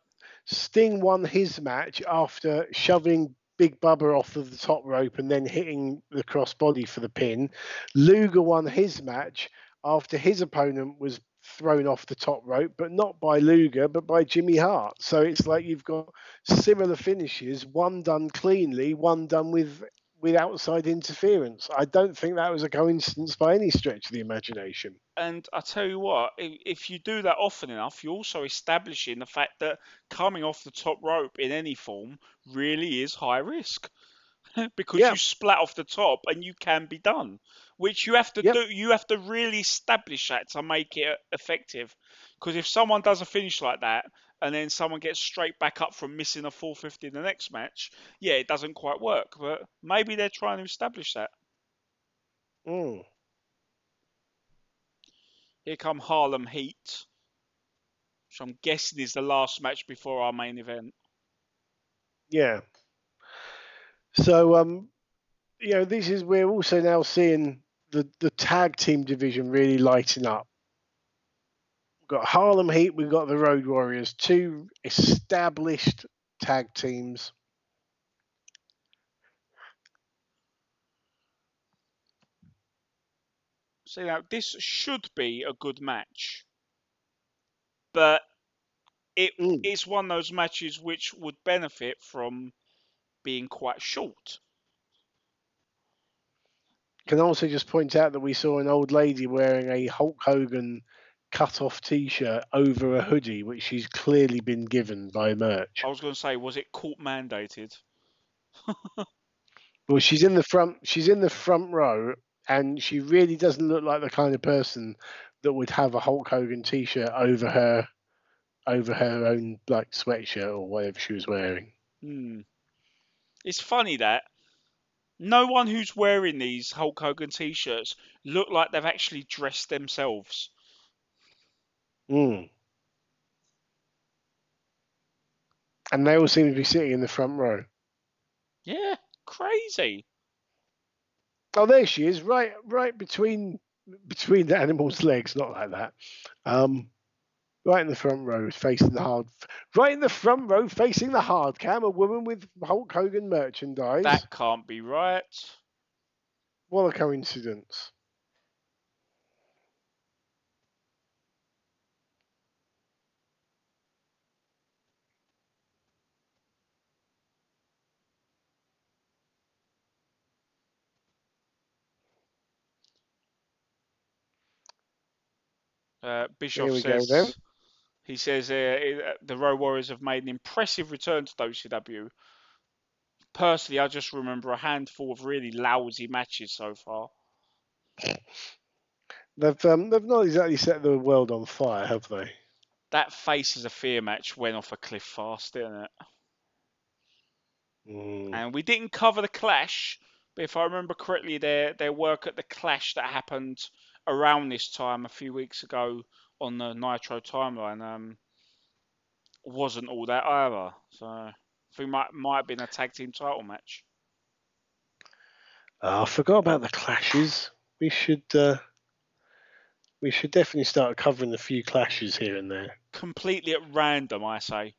Sting won his match after shoving Big Bubba off of the top rope and then hitting the crossbody for the pin? Luger won his match after his opponent was thrown off the top rope, but not by Luger, but by Jimmy Hart. So it's like you've got similar finishes, one done cleanly, one done with with outside interference. I don't think that was a coincidence by any stretch of the imagination. And I tell you what, if, if you do that often enough, you're also establishing the fact that coming off the top rope in any form really is high risk. *laughs* because Yeah. you splat off the top and you can be done. Which you have to Yep. do you have to really establish that to make it effective. Because if someone does a finish like that and then someone gets straight back up from missing a 450 in the next match, yeah, it doesn't quite work. But maybe they're trying to establish that. Mm. Here come Harlem Heat, which I'm guessing is the last match before our main event. Yeah. So um, you know, this is we're also now seeing the the tag team division really lighting up. We've got Harlem Heat, we've got the Road Warriors, two established tag teams. So now this should be a good match, but it Mm. is one of those matches which would benefit from being quite short. Can also just point out that we saw an old lady wearing a Hulk Hogan cut off t-shirt over a hoodie, which she's clearly been given by merch. I was going to say, was it court mandated? *laughs* Well, she's in the front. She's in the front row, and she really doesn't look like the kind of person that would have a Hulk Hogan T-shirt over her, over her own like sweatshirt or whatever she was wearing. Hmm. It's funny that no one who's wearing these Hulk Hogan t-shirts look like they've actually dressed themselves. Mm. And they all seem to be sitting in the front row. Yeah, crazy. Oh, there she is, right, right between between the animal's legs, not like that. Um, right in the front row, facing the hard, right in the front row, facing the hard cam, a woman with Hulk Hogan merchandise. That can't be right. What a coincidence! Uh, Bischoff we go says he says uh, uh, the Road Warriors have made an impressive return to WCW. Personally, I just remember a handful of really lousy matches so far. *laughs* They've um, they've not exactly set the world on fire, have they? That Faces of Fear match went off a cliff fast, didn't it? Mm. And we didn't cover the Clash, but if I remember correctly, their their work at the Clash that happened around this time a few weeks ago on the Nitro timeline um, wasn't all that either. So I think might might have been a tag team title match. Oh, I forgot about the clashes. We should uh, we should definitely start covering a few clashes here and there. Completely at random, I say.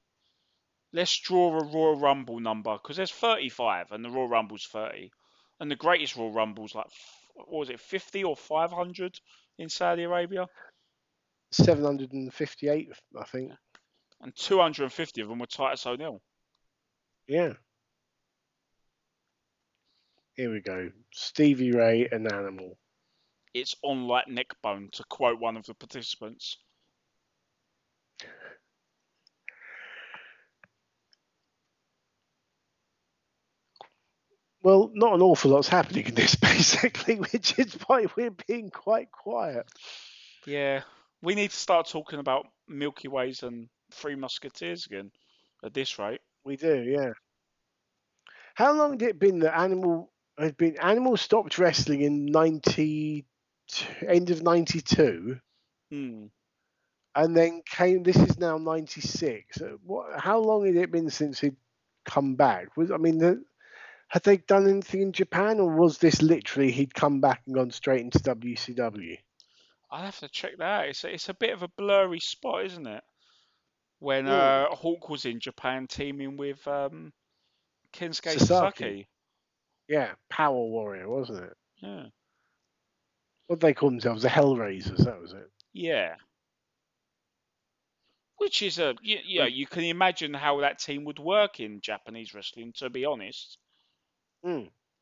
Let's draw a Royal Rumble number because there's 35 and the Royal Rumble's 30. And the greatest Royal Rumble's like, was it, 50 or 500 in Saudi Arabia? 758, I think. And 250 of them were Titus O'Neil. Yeah. Here we go. Stevie Ray an Animal. It's on like neck bone, to quote one of the participants. Well, not an awful lot's happening in this, *laughs* basically, which is why we're being quite quiet. Yeah, we need to start talking about Milky Ways and Three Musketeers again at this rate. We do, yeah. How long had it been that Animal had been Animal stopped wrestling in ninety end of ninety two, Hmm. and then came. This is now ninety six. What? How long had it been since he'd come back? Was I mean, the, had they done anything in Japan, or was this literally he'd come back and gone straight into WCW? I'll have to check that out. It's a, it's a bit of a blurry spot, isn't it? When uh, Hawk was in Japan teaming with um, Kensuke Sasaki. Sasaki. Yeah, Power Warrior, wasn't it? Yeah. What they call themselves? The Hellraisers. That was it. Yeah. Which is a you, you know you can imagine how that team would work in Japanese wrestling. To be honest,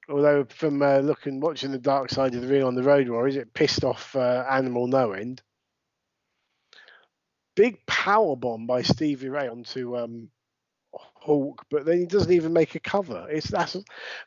Although from uh, looking, watching the Dark Side of the Ring on the Road Warriors, it pissed off uh, Animal no end. Big power bomb by Stevie Ray onto um, Hawk, but then he doesn't even make a cover. It's that's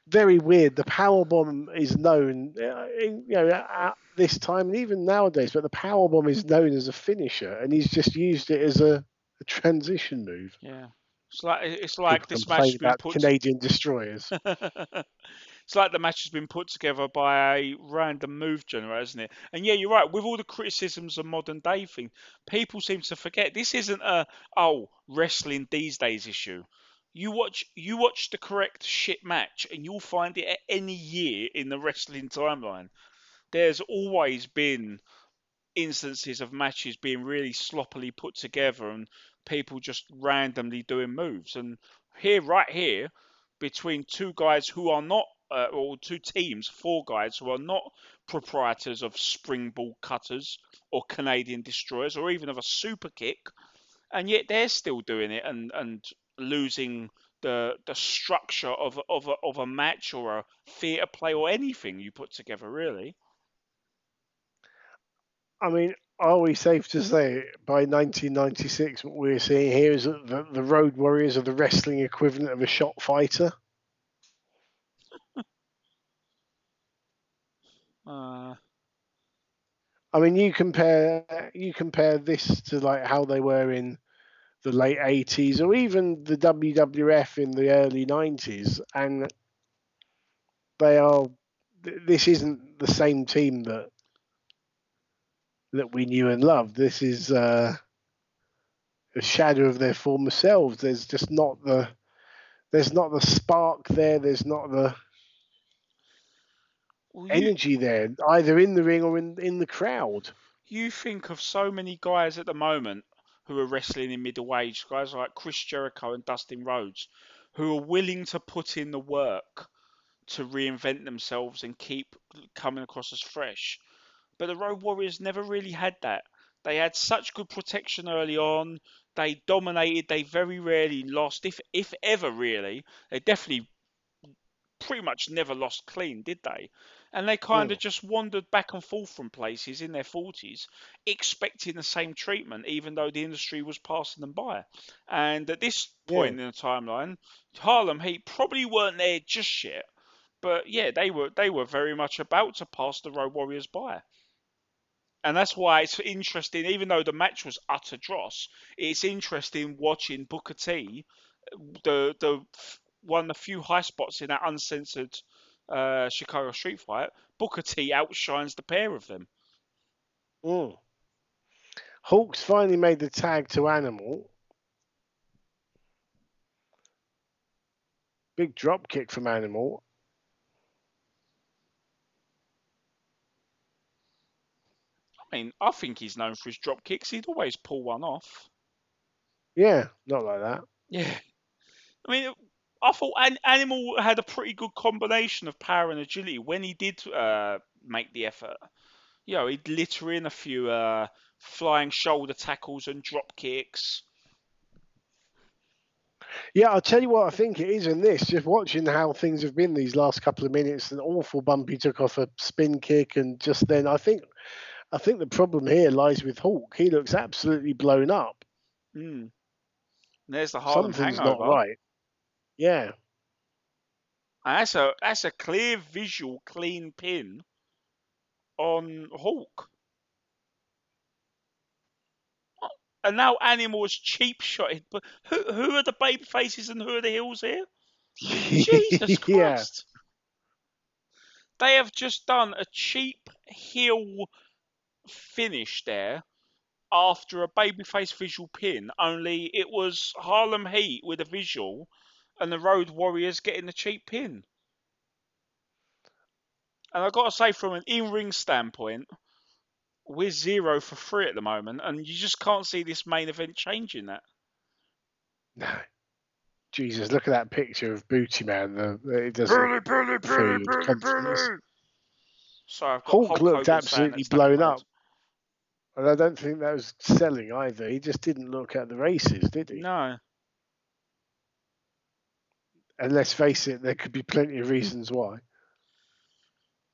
very weird. The power bomb is known, uh, in, you know, at this time and even nowadays, but the power bomb is known as a finisher, and he's just used it as a, a transition move. yeah. It's like it's like this match has been put. Canadian destroyers. *laughs* it's like the match has been put together by a random move generator, isn't it? And yeah, you're right. With all the criticisms of modern day thing, people seem to forget this isn't a oh wrestling these days issue. You watch you watch the correct shit match, and you'll find it at any year in the wrestling timeline. There's always been instances of matches being really sloppily put together and people just randomly doing moves. And here, right here, between two guys who are not, uh, or two teams, four guys who are not proprietors of springboard cutters or Canadian destroyers or even of a super kick, and yet they're still doing it and and losing the the structure of of a, of a match or a theatre play or anything you put together really. I mean, are we safe to say by 1996 what we're seeing here is that the, the Road Warriors are the wrestling equivalent of a shot fighter? *laughs* Uh, I mean, you compare you compare this to like how they were in the late 80s or even the WWF in the early 90s, and they are. This isn't the same team that that we knew and loved. This is uh, a shadow of their former selves. There's just not the there's not the spark there. There's not the well, you, energy there, either in the ring or in in the crowd. you think of so many guys at the moment who are wrestling in middle age, guys like Chris Jericho and Dustin Rhodes, who are willing to put in the work to reinvent themselves and keep coming across as fresh. But the Road Warriors never really had that. They had such good protection early on. They dominated. They very rarely lost, if if ever really. They definitely pretty much never lost clean, did they? And they kind of hmm. just wandered back and forth from places in their 40s, expecting the same treatment, even though the industry was passing them by. And at this point in the timeline, Harlem Heat probably weren't there just yet, but yeah, they were they were very much about to pass the Road Warriors by. And that's why it's interesting, even though the match was utter dross, it's interesting watching Booker T, the the one of the few high spots in that uncensored uh, Chicago Street Fight. Booker T outshines the pair of them. Mm. Hawks finally made the tag to Animal. Big drop kick from Animal. Mean, I think he's known for his drop kicks. He'd always pull one off. Yeah, not like that. Yeah. I mean, I thought An- Animal had a pretty good combination of power and agility when he did uh, make the effort. You know, he'd litter in a few uh, flying shoulder tackles and drop kicks. Yeah, I'll tell you what I think it is in this. Just watching how things have been these last couple of minutes, an awful bump he took off a spin kick, and just then I think, I think the problem here lies with Hawk. He looks absolutely blown up. Mm. There's the Harlem Something's hangover. not right. Yeah, And that's a that's a clear visual clean pin on Hawk. And now Animal's cheap shotted. But who who are the baby faces and who are the heels here? *laughs* Jesus Christ. yeah. They have just done a cheap heel finish there after a babyface visual pin, only it was Harlem Heat with a visual and the Road Warriors getting the cheap pin. And I've got to say, from an in ring standpoint, we're zero for three at the moment, and you just can't see this main event changing that. No. *laughs* Jesus, look at that picture of Booty Man. The, it doesn't fill you with confidence. So I've got Hulk Hulk looked Hogan absolutely blown up. And I don't think that was selling either. He just didn't look at the races, did he? No. And let's face it, there could be plenty of reasons why.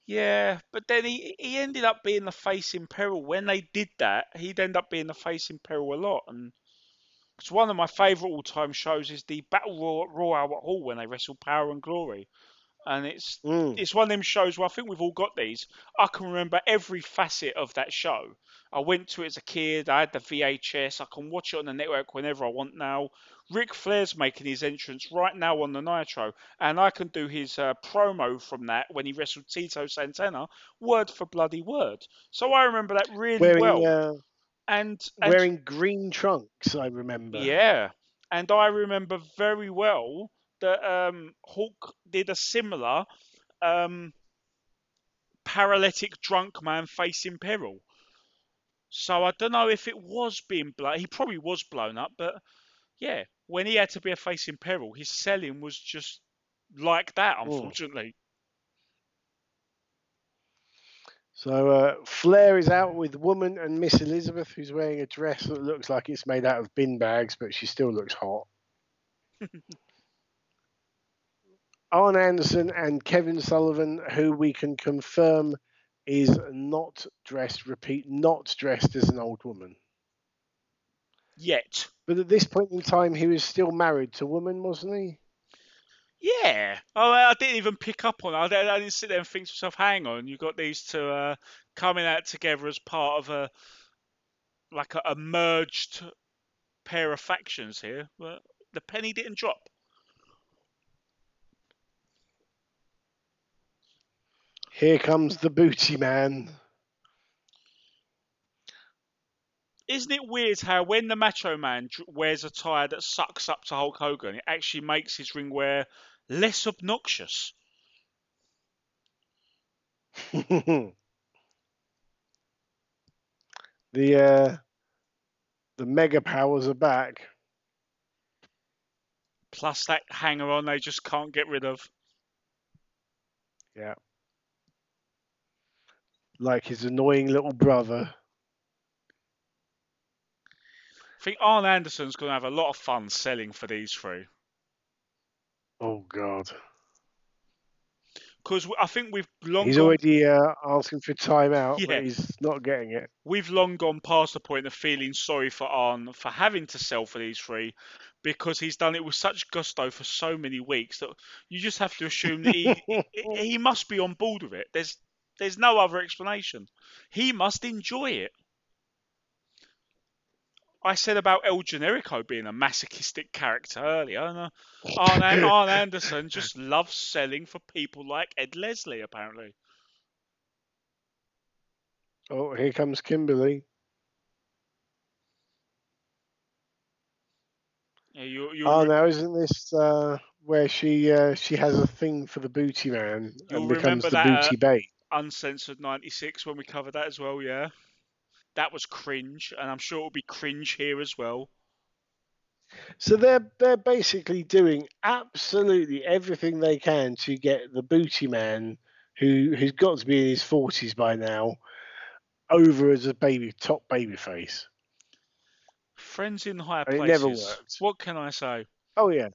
Yeah, but then he he ended up being the face in peril. When they did that, he'd end up being the face in peril a lot. And it's one of my favourite all time shows is the Battle Royal, Royal Albert Hall when they wrestled Power and Glory. And it's Mm. it's one of them shows where I think we've all got these. I can remember every facet of that show. I went to it as a kid. I had the VHS. I can watch it on the network whenever I want now. Ric Flair's making his entrance right now on the Nitro, and I can do his uh, promo from that when he wrestled Tito Santana, word for bloody word. So I remember that really Wearing well. uh, and, and wearing green trunks, I remember. yeah, and I remember very well that um, Hulk did a similar um, paralytic drunk man facing peril. So I don't know if it was being blown. He probably was blown up, but yeah, when he had to be a face in peril, his selling was just like that. Unfortunately, So uh, Flair is out with Woman and Miss Elizabeth, who's wearing a dress that looks like it's made out of bin bags, but she still looks hot. *laughs* Arn Anderson and Kevin Sullivan, who we can confirm is not dressed, repeat, not dressed as an old woman. yet. But at this point in time, he was still married to a Woman, wasn't he? Yeah. Oh, I didn't even pick up on it. I didn't, I didn't sit there and think to myself, hang on, you've got these two uh, coming out together as part of a like a, a merged pair of factions here. But the penny didn't drop. Here comes the booty man. Isn't it weird how when the Macho Man wears a tie that sucks up to Hulk Hogan, it actually makes his ring wear less obnoxious? *laughs* the uh, the mega powers are back. Plus that hanger on they just can't get rid of. Yeah. Like his annoying little brother. I think Arn Anderson's going to have a lot of fun selling for these three. Oh God. Because I think we've long He's gone, already uh, asking for time out, Yeah. but he's not getting it. we've long gone past the point of feeling sorry for Arn for having to sell for these three because he's done it with such gusto for so many weeks that you just have to assume that he *laughs* he must be on board with it. There's there's no other explanation. He must enjoy it. I said about El Generico being a masochistic character earlier, and uh, Arn, An- *laughs* Arn Anderson just loves selling for people like Ed Leslie, apparently. Oh, here comes Kimberly. Yeah, you, you, Oh no, isn't this uh, where she uh, she has a thing for the booty man and becomes the that, uh, booty bait? Uncensored 96 when we covered that as well, yeah. That was cringe, and I'm sure it'll be cringe here as well. So they're they're basically doing absolutely everything they can to get the booty man, who who's got to be in his forties by now, over as a baby top baby face. Friends in higher And it places. never worked. What can I say? Oh yeah,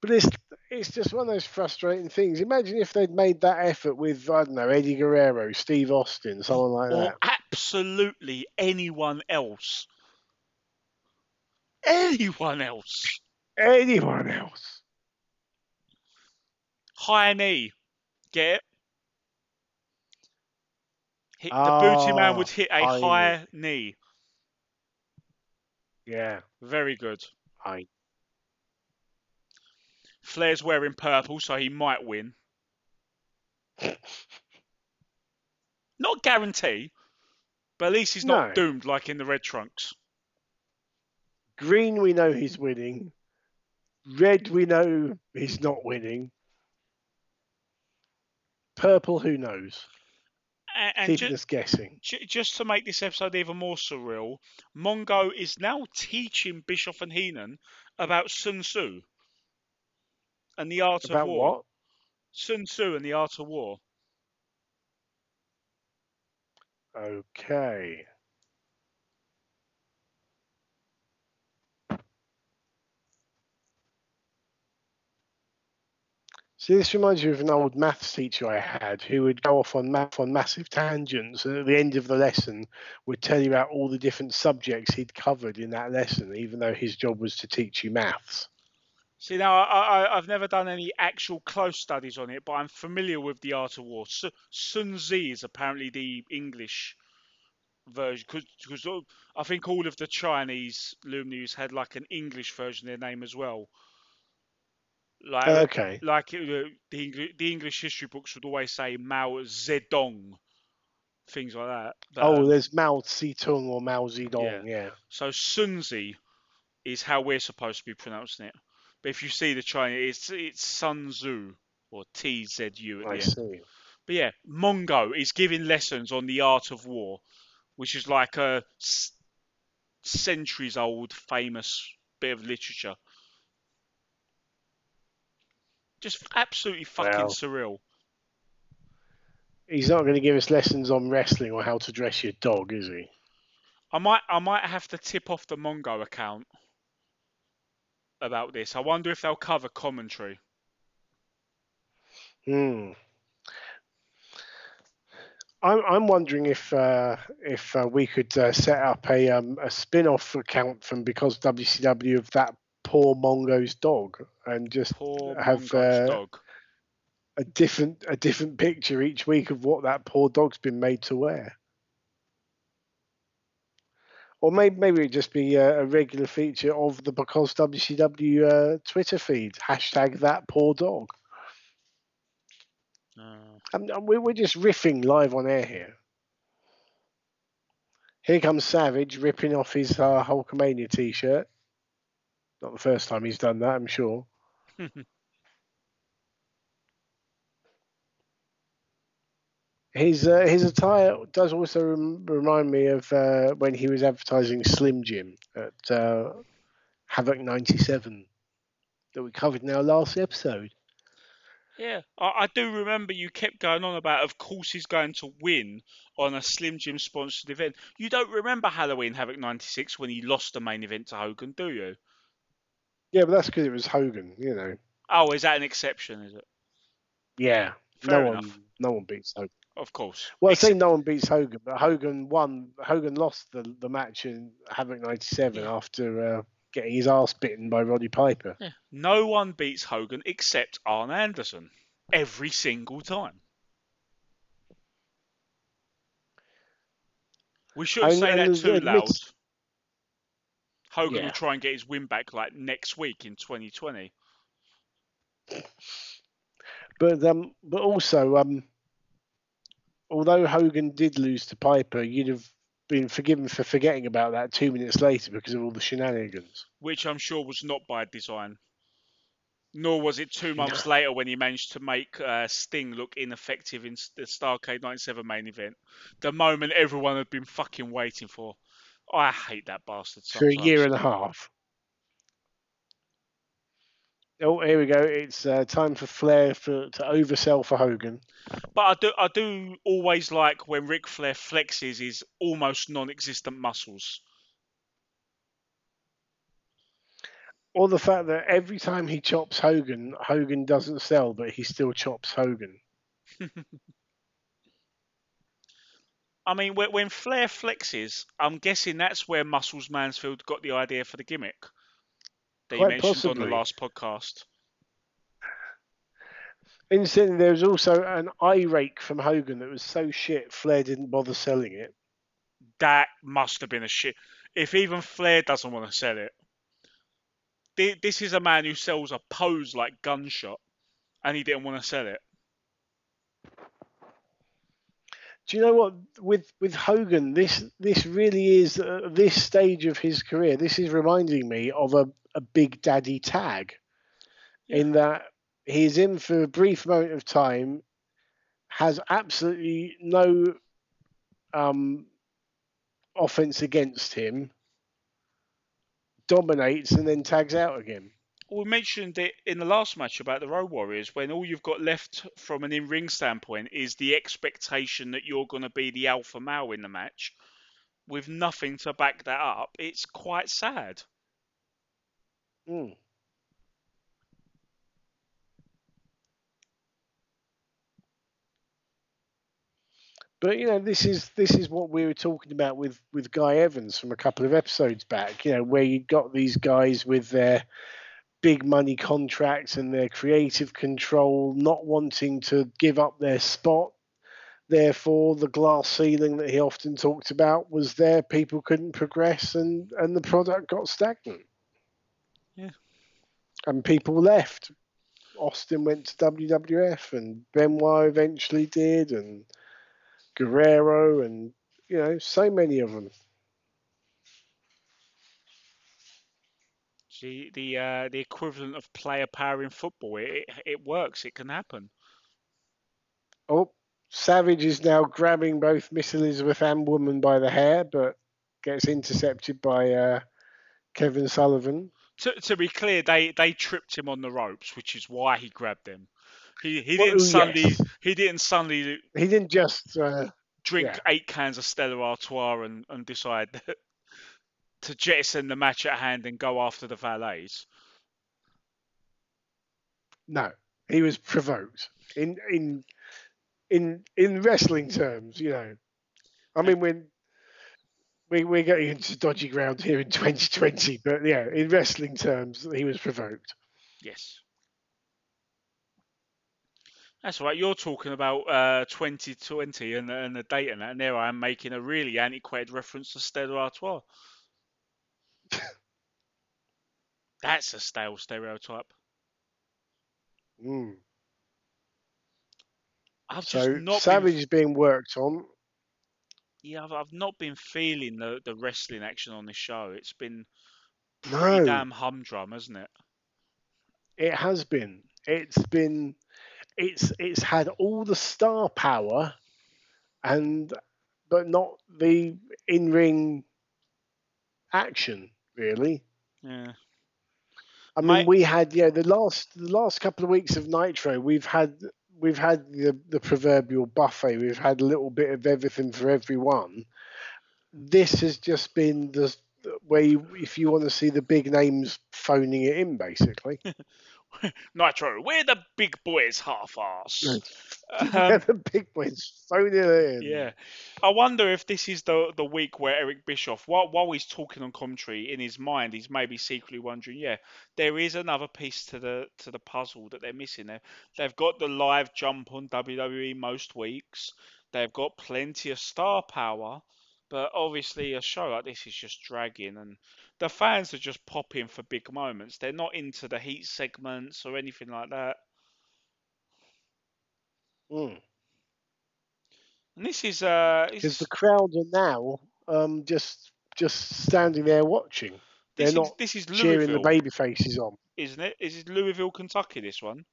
but it's it's just one of those frustrating things. Imagine if they'd made that effort with I don't know Eddie Guerrero, Steve Austin, someone like or that. absolutely anyone else. Anyone else. Anyone else? High knee. Get it? Hit, the booty man would Ah, hit a high knee. high knee. Yeah, Very good. I Flair's wearing purple, so he might win. *laughs* Not guarantee, but at least he's not No. doomed like in the red trunks. green. We know he's winning. Red. We know he's not winning. Purple. Who knows? And, and Keeping ju- us guessing. ju- just to make this episode even more surreal, Mongo is now teaching Bischoff and Heenan about Sun Tzu and the art About of war. what? Sun Tzu and the art of war. Okay. See, this reminds me of an old maths teacher I had who would go off on math on massive tangents, and at the end of the lesson would tell you about all the different subjects he'd covered in that lesson, even though his job was to teach you maths. See, now I, I, I've never done any actual close studies on it, but I'm familiar with the art of war. Su- Sun Tzu is apparently the English version, because I think all of the Chinese luminaries had like an English version of their name as well. Like, Okay. like it, uh, the Engli- the English history books would always say Mao Zedong, things like that. But, Oh, um, there's Mao Zedong or Mao Zedong, yeah. so Sun Tzu is how we're supposed to be pronouncing it. But if you see the Chinese, it's it's Sun Tzu or T Z U at the I end. see. But yeah, Mongo is giving lessons on the art of war, which is like a s- centuries old famous bit of literature. Just absolutely fucking Wow. surreal. He's not going to give us lessons on wrestling or how to dress your dog, is he? I might I might have to tip off the Mongo account about this. I wonder if they'll cover commentary. Hmm. I'm I'm wondering if uh, if uh, we could uh, set up a um, a spin-off account from because WCW of that poor Mongo's dog and just Poor have uh, a different a different picture each week of what that poor dog's been made to wear. Or maybe maybe it'd just be a, a regular feature of the because WCW uh, Twitter feed hashtag that poor dog. Uh, Um, um, we- we're just riffing live on air here. Here comes Savage ripping off his uh, Hulkamania t-shirt. Not the first time he's done that, I'm sure. *laughs* His uh, his attire does also rem- remind me of uh, when he was advertising Slim Jim at uh, Havoc '97 that we covered in our last episode. Yeah, I, I do remember you kept going on about, of course, he's going to win on a Slim Jim sponsored event. You don't remember Halloween Havoc 96 when he lost the main event to Hogan, do you? Yeah, but that's because it was Hogan, you know. Oh, is that an exception, is it? Yeah, Fair no enough. one no one beats Hogan. Of course. Well, I Except- say no one beats Hogan, but Hogan won. Hogan lost the, the match in Havoc '97 Yeah. after uh, getting his ass bitten by Roddy Piper. Yeah. No one beats Hogan except Arn Anderson. Every single time. We shouldn't And- say and that too loud. Hogan Yeah. will try and get his win back like next week in 2020. But um, but also um, although Hogan did lose to Piper, you'd have been forgiven for forgetting about that two minutes later because of all the shenanigans. which I'm sure was not by design. Nor was it two months later when he managed to make uh, Sting look ineffective in the Starcade 97 main event. The moment everyone had been fucking waiting for. I hate that bastard For a year and a half. Oh, here we go. It's uh, time for Flair for, to oversell for Hogan. But I do, I do always like when Ric Flair flexes his almost non-existent muscles. Or the fact that every time he chops Hogan, Hogan doesn't sell, but he still chops Hogan. *laughs* I mean, when, when Flair flexes, I'm guessing that's where Muscles Mansfield got the idea for the gimmick that you Quite mentioned on the last podcast. Incidentally, there was also an eye rake from Hogan that was so shit Flair didn't bother selling it. That must have been a shit. If even Flair doesn't want to sell it, this is a man who sells a pose like Gunshot, and he didn't want to sell it. Do you know what? With with Hogan, this this really is uh, this stage of his career. This is reminding me of a, a Big Daddy tag, in that he's in for a brief moment of time, has absolutely no um, offense against him, dominates, and then tags out again. We mentioned it in the last match about the Road Warriors when all you've got left from an in ring standpoint is the expectation that you're going to be the alpha male in the match with nothing to back that up. It's quite sad. Mm. But you know, this is this is what we were talking about with with Guy Evans from a couple of episodes back. You know, where you got these guys with their big money contracts and their creative control, not wanting to give up their spot. Therefore, the glass ceiling that he often talked about was there. People couldn't progress, and and the product got stagnant. Yeah. And people left. Austin went to WWF, and Benoit eventually did, and Guerrero, and you know, so many of them. See, the uh, the equivalent of player power in football. It, it it works. It can happen. Oh, Savage is now grabbing both Miss Elizabeth and Woman by the hair, but gets intercepted by uh, Kevin Sullivan. To, to be clear, they, they tripped him on the ropes, which is why he grabbed them. He he didn't suddenly yes. he didn't suddenly He didn't just. Uh, drink Yeah. eight cans of Stella Artois and, and decide to jettison the match at hand and go after the valets. no, he was provoked in in in in wrestling terms. You know, I mean when. We, we're getting into dodgy ground here in *laughs* 2020, but yeah, in wrestling terms, he was provoked. Yes. That's right. You're talking about uh, 2020 and, the- and the date and that, and there I am making a really antiquated reference to Stella Artois. *laughs* That's a stale stereotype. Mm. I've just So not Savage been, is being worked on. yeah, I've, I've not been feeling the, the wrestling action on this show. It's been pretty No, damn humdrum, hasn't it? it has been. It's been. It's it's had all the star power, and but not the in ring action really. Yeah. I mean, My- we had yeah the last the last couple of weeks of Nitro, we've had we've had the the proverbial buffet. We've had a little bit of everything for everyone. This has just been the where you, if you want to see the big names phoning it in, basically. *laughs* *laughs* Nitro, we're the big boys, half-ass. yeah, Um, *laughs* the big boys phoning it in. Yeah, I wonder if this is the the week where Eric Bischoff, while while he's talking on commentary, in his mind, he's maybe secretly wondering, yeah, there is another piece to the to the puzzle that they're missing. There, they've got the live jump on WWE most weeks. They've got plenty of star power, but obviously a show like this is just dragging, and the fans are just popping for big moments. They're not into the heat segments or anything like that. Mm. And this is uh, because this, the crowd are now um, just just standing there watching. They're this is not this is cheering the Louisville. baby faces on. isn't it? Is it Louisville, Kentucky? This one.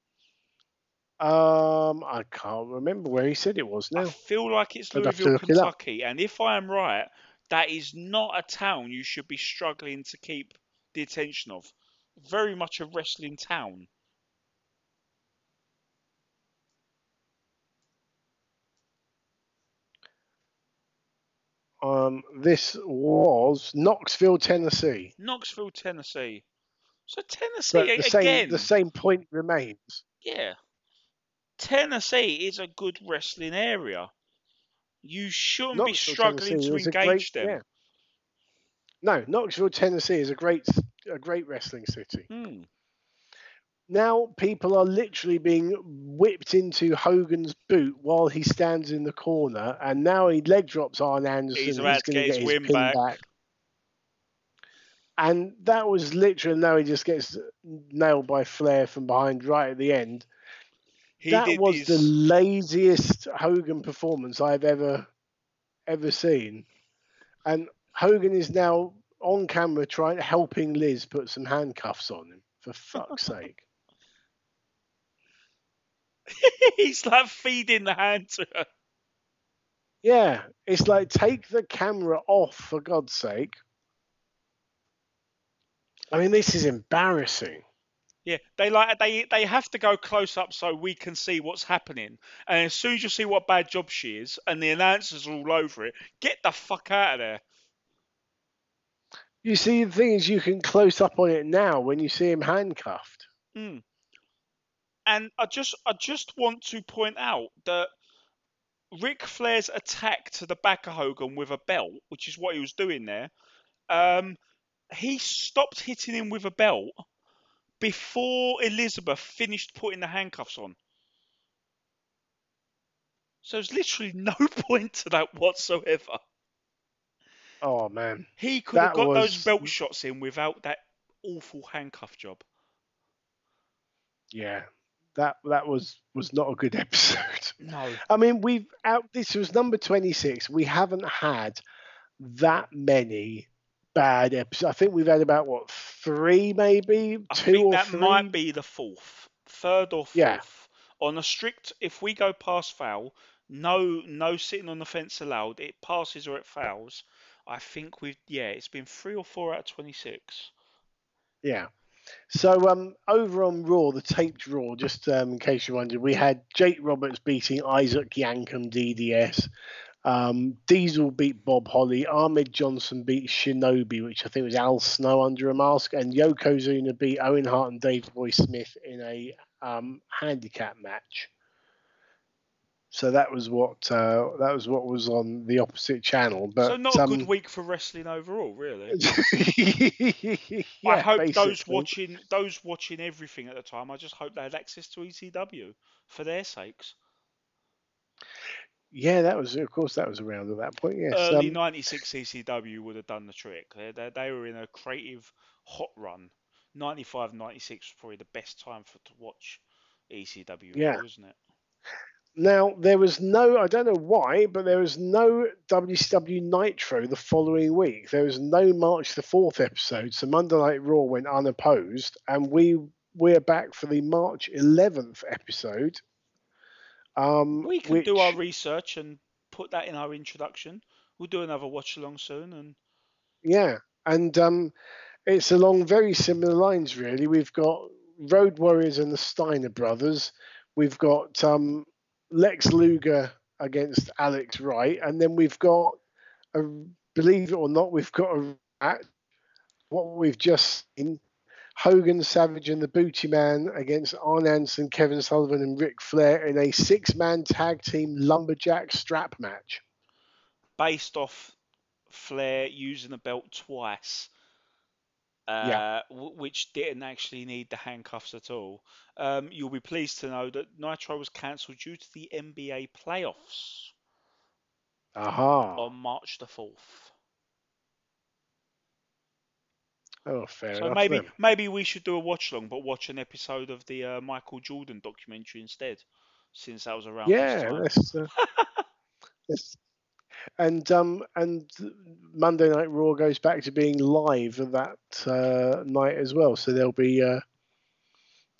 Um, I can't remember where he said it was now. I feel like it's I'd have to Louisville, look it. Kentucky, and if I am right, that is not a town you should be struggling to keep the attention of. Very much a wrestling town. Um, this was Knoxville, Tennessee. Knoxville, Tennessee. So Tennessee the again. Same, the same point remains. Yeah, Tennessee is a good wrestling area. You shouldn't be struggling Tennessee to engage great- them. yeah. No, Knoxville, Tennessee is a great a great wrestling city. Hmm. Now people are literally being whipped into Hogan's boot while he stands in the corner, and now he leg drops Arn Anderson. He's about to get his win pin back. And that was literally now he just gets nailed by Flair from behind right at the end. He that was the laziest Hogan performance I've ever ever seen. And Hogan is now on camera trying to helping Liz put some handcuffs on him. For fuck's *laughs* sake. *laughs* he's like feeding the hand to her. Yeah, it's like take the camera off for God's sake. I mean, this is embarrassing. Yeah, they like they they have to go close up so we can see what's happening. And as soon as you see what bad job she is, and the announcers are all over it, get the fuck out of there. You see, the thing is, you can close up on it now when you see him handcuffed. Mm. And I just I just want to point out that Ric Flair's attack to the back of Hogan with a belt, which is what he was doing there, um, he stopped hitting him with a belt before Elizabeth finished putting the handcuffs on. So there's literally no *laughs* point to that whatsoever. Oh man, He could have That got those belt shots in without that awful handcuff job. yeah, that that was was not a good *laughs* episode. No. I mean, we've out. This was number twenty six. We haven't had that many bad episodes. I think we've had about what three, maybe I two think or that three. might be the fourth, third or fourth. Yeah. On a strict, if we go past foul, no, no sitting on the fence allowed. It passes or it fouls. I think we've yeah, it's been three or four out of twenty six. Yeah. So um, over on Raw, the taped Raw, just um, in case you wondered, we had Jake Roberts beating Isaac Yankum DDS. Um, Diesel beat Bob Holly. Ahmed Johnson beat Shinobi, which I think was Al Snow under a mask, and Yokozuna beat Owen Hart and Davey Boy Smith in a um, handicap match. So that was what uh, that was what was on the opposite channel. But so not a um, good week for wrestling overall, really. *laughs* yeah, I hope those watching those watching everything at the time. I just hope they had access to ECW for their sakes. Yeah, that was of course that was around at that point. Yes. Early um, '96 ECW would have done the trick. They, they, they were in a creative hot run. 95, 96 was probably the best time for to watch ECW, Yeah. wasn't it? Now there was no, I don't know why, but there was no WCW Nitro the following week. There was no March the fourth episode, so Monday Night Raw went unopposed, and we we're back for the March eleventh episode. Um, We can do our research and put that in our introduction. We'll do another watch along soon, and Yeah, and um, it's along very similar lines, really. We've got Road Warriors and the Steiner brothers. We've got um, Lex Luger against Alex Wright, and then we've got, a, believe it or not, we've got a at what we've just seen. Hogan, Savage, and the Booty Man against Arn Anderson, Kevin Sullivan, and Ric Flair in a six-man tag team lumberjack strap match. based off Flair using the belt twice, uh, Yeah. w- which didn't actually need the handcuffs at all. Um, you'll be pleased to know that Nitro was cancelled due to the NBA playoffs Aha! on March the fourth. Oh, fair So enough. maybe then. maybe we should do a watch long, but watch an episode of the uh, Michael Jordan documentary instead, since that was around. Yeah, time. let's, uh, *laughs* let's- and um and Monday Night Raw goes back to being live that uh, night as well. So they'll be uh,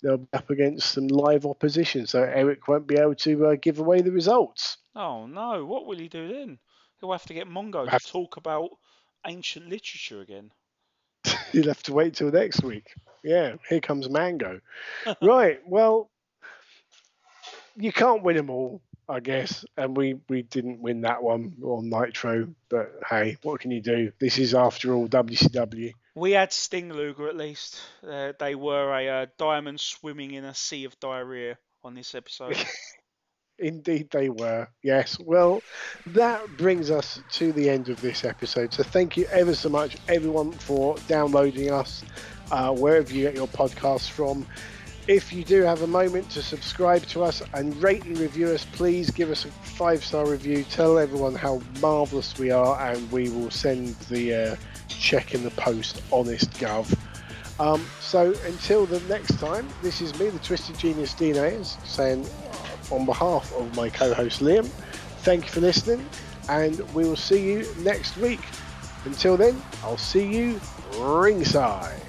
they'll be up against some live opposition. So Eric won't be able to uh, give away the results. Oh no, what will he do then? He'll have to get Mongo to talk about ancient literature again. *laughs* You'll have to wait till next week. Yeah, here comes Mongo. right. Well, you can't win them all, I guess. And we we didn't win that one on Nitro, but hey, what can you do? This is after all WCW. We had Sting Luger at least. Uh, they were a uh, diamond swimming in a sea of diarrhea on this episode. *laughs* Indeed, they were. Yes. Well, that brings us to the end of this episode. So, thank you ever so much, everyone, for downloading us uh, wherever you get your podcasts from. If you do have a moment to subscribe to us and rate and review us, please give us a five star review. Tell everyone how marvelous we are, and we will send the uh, check in the post, honest gov. Um, so, until the next time, this is me, the Twisted Genius Ayers, saying on behalf of my co host Liam, thank you for listening, and we will see you next week. Until then, I'll see you ringside.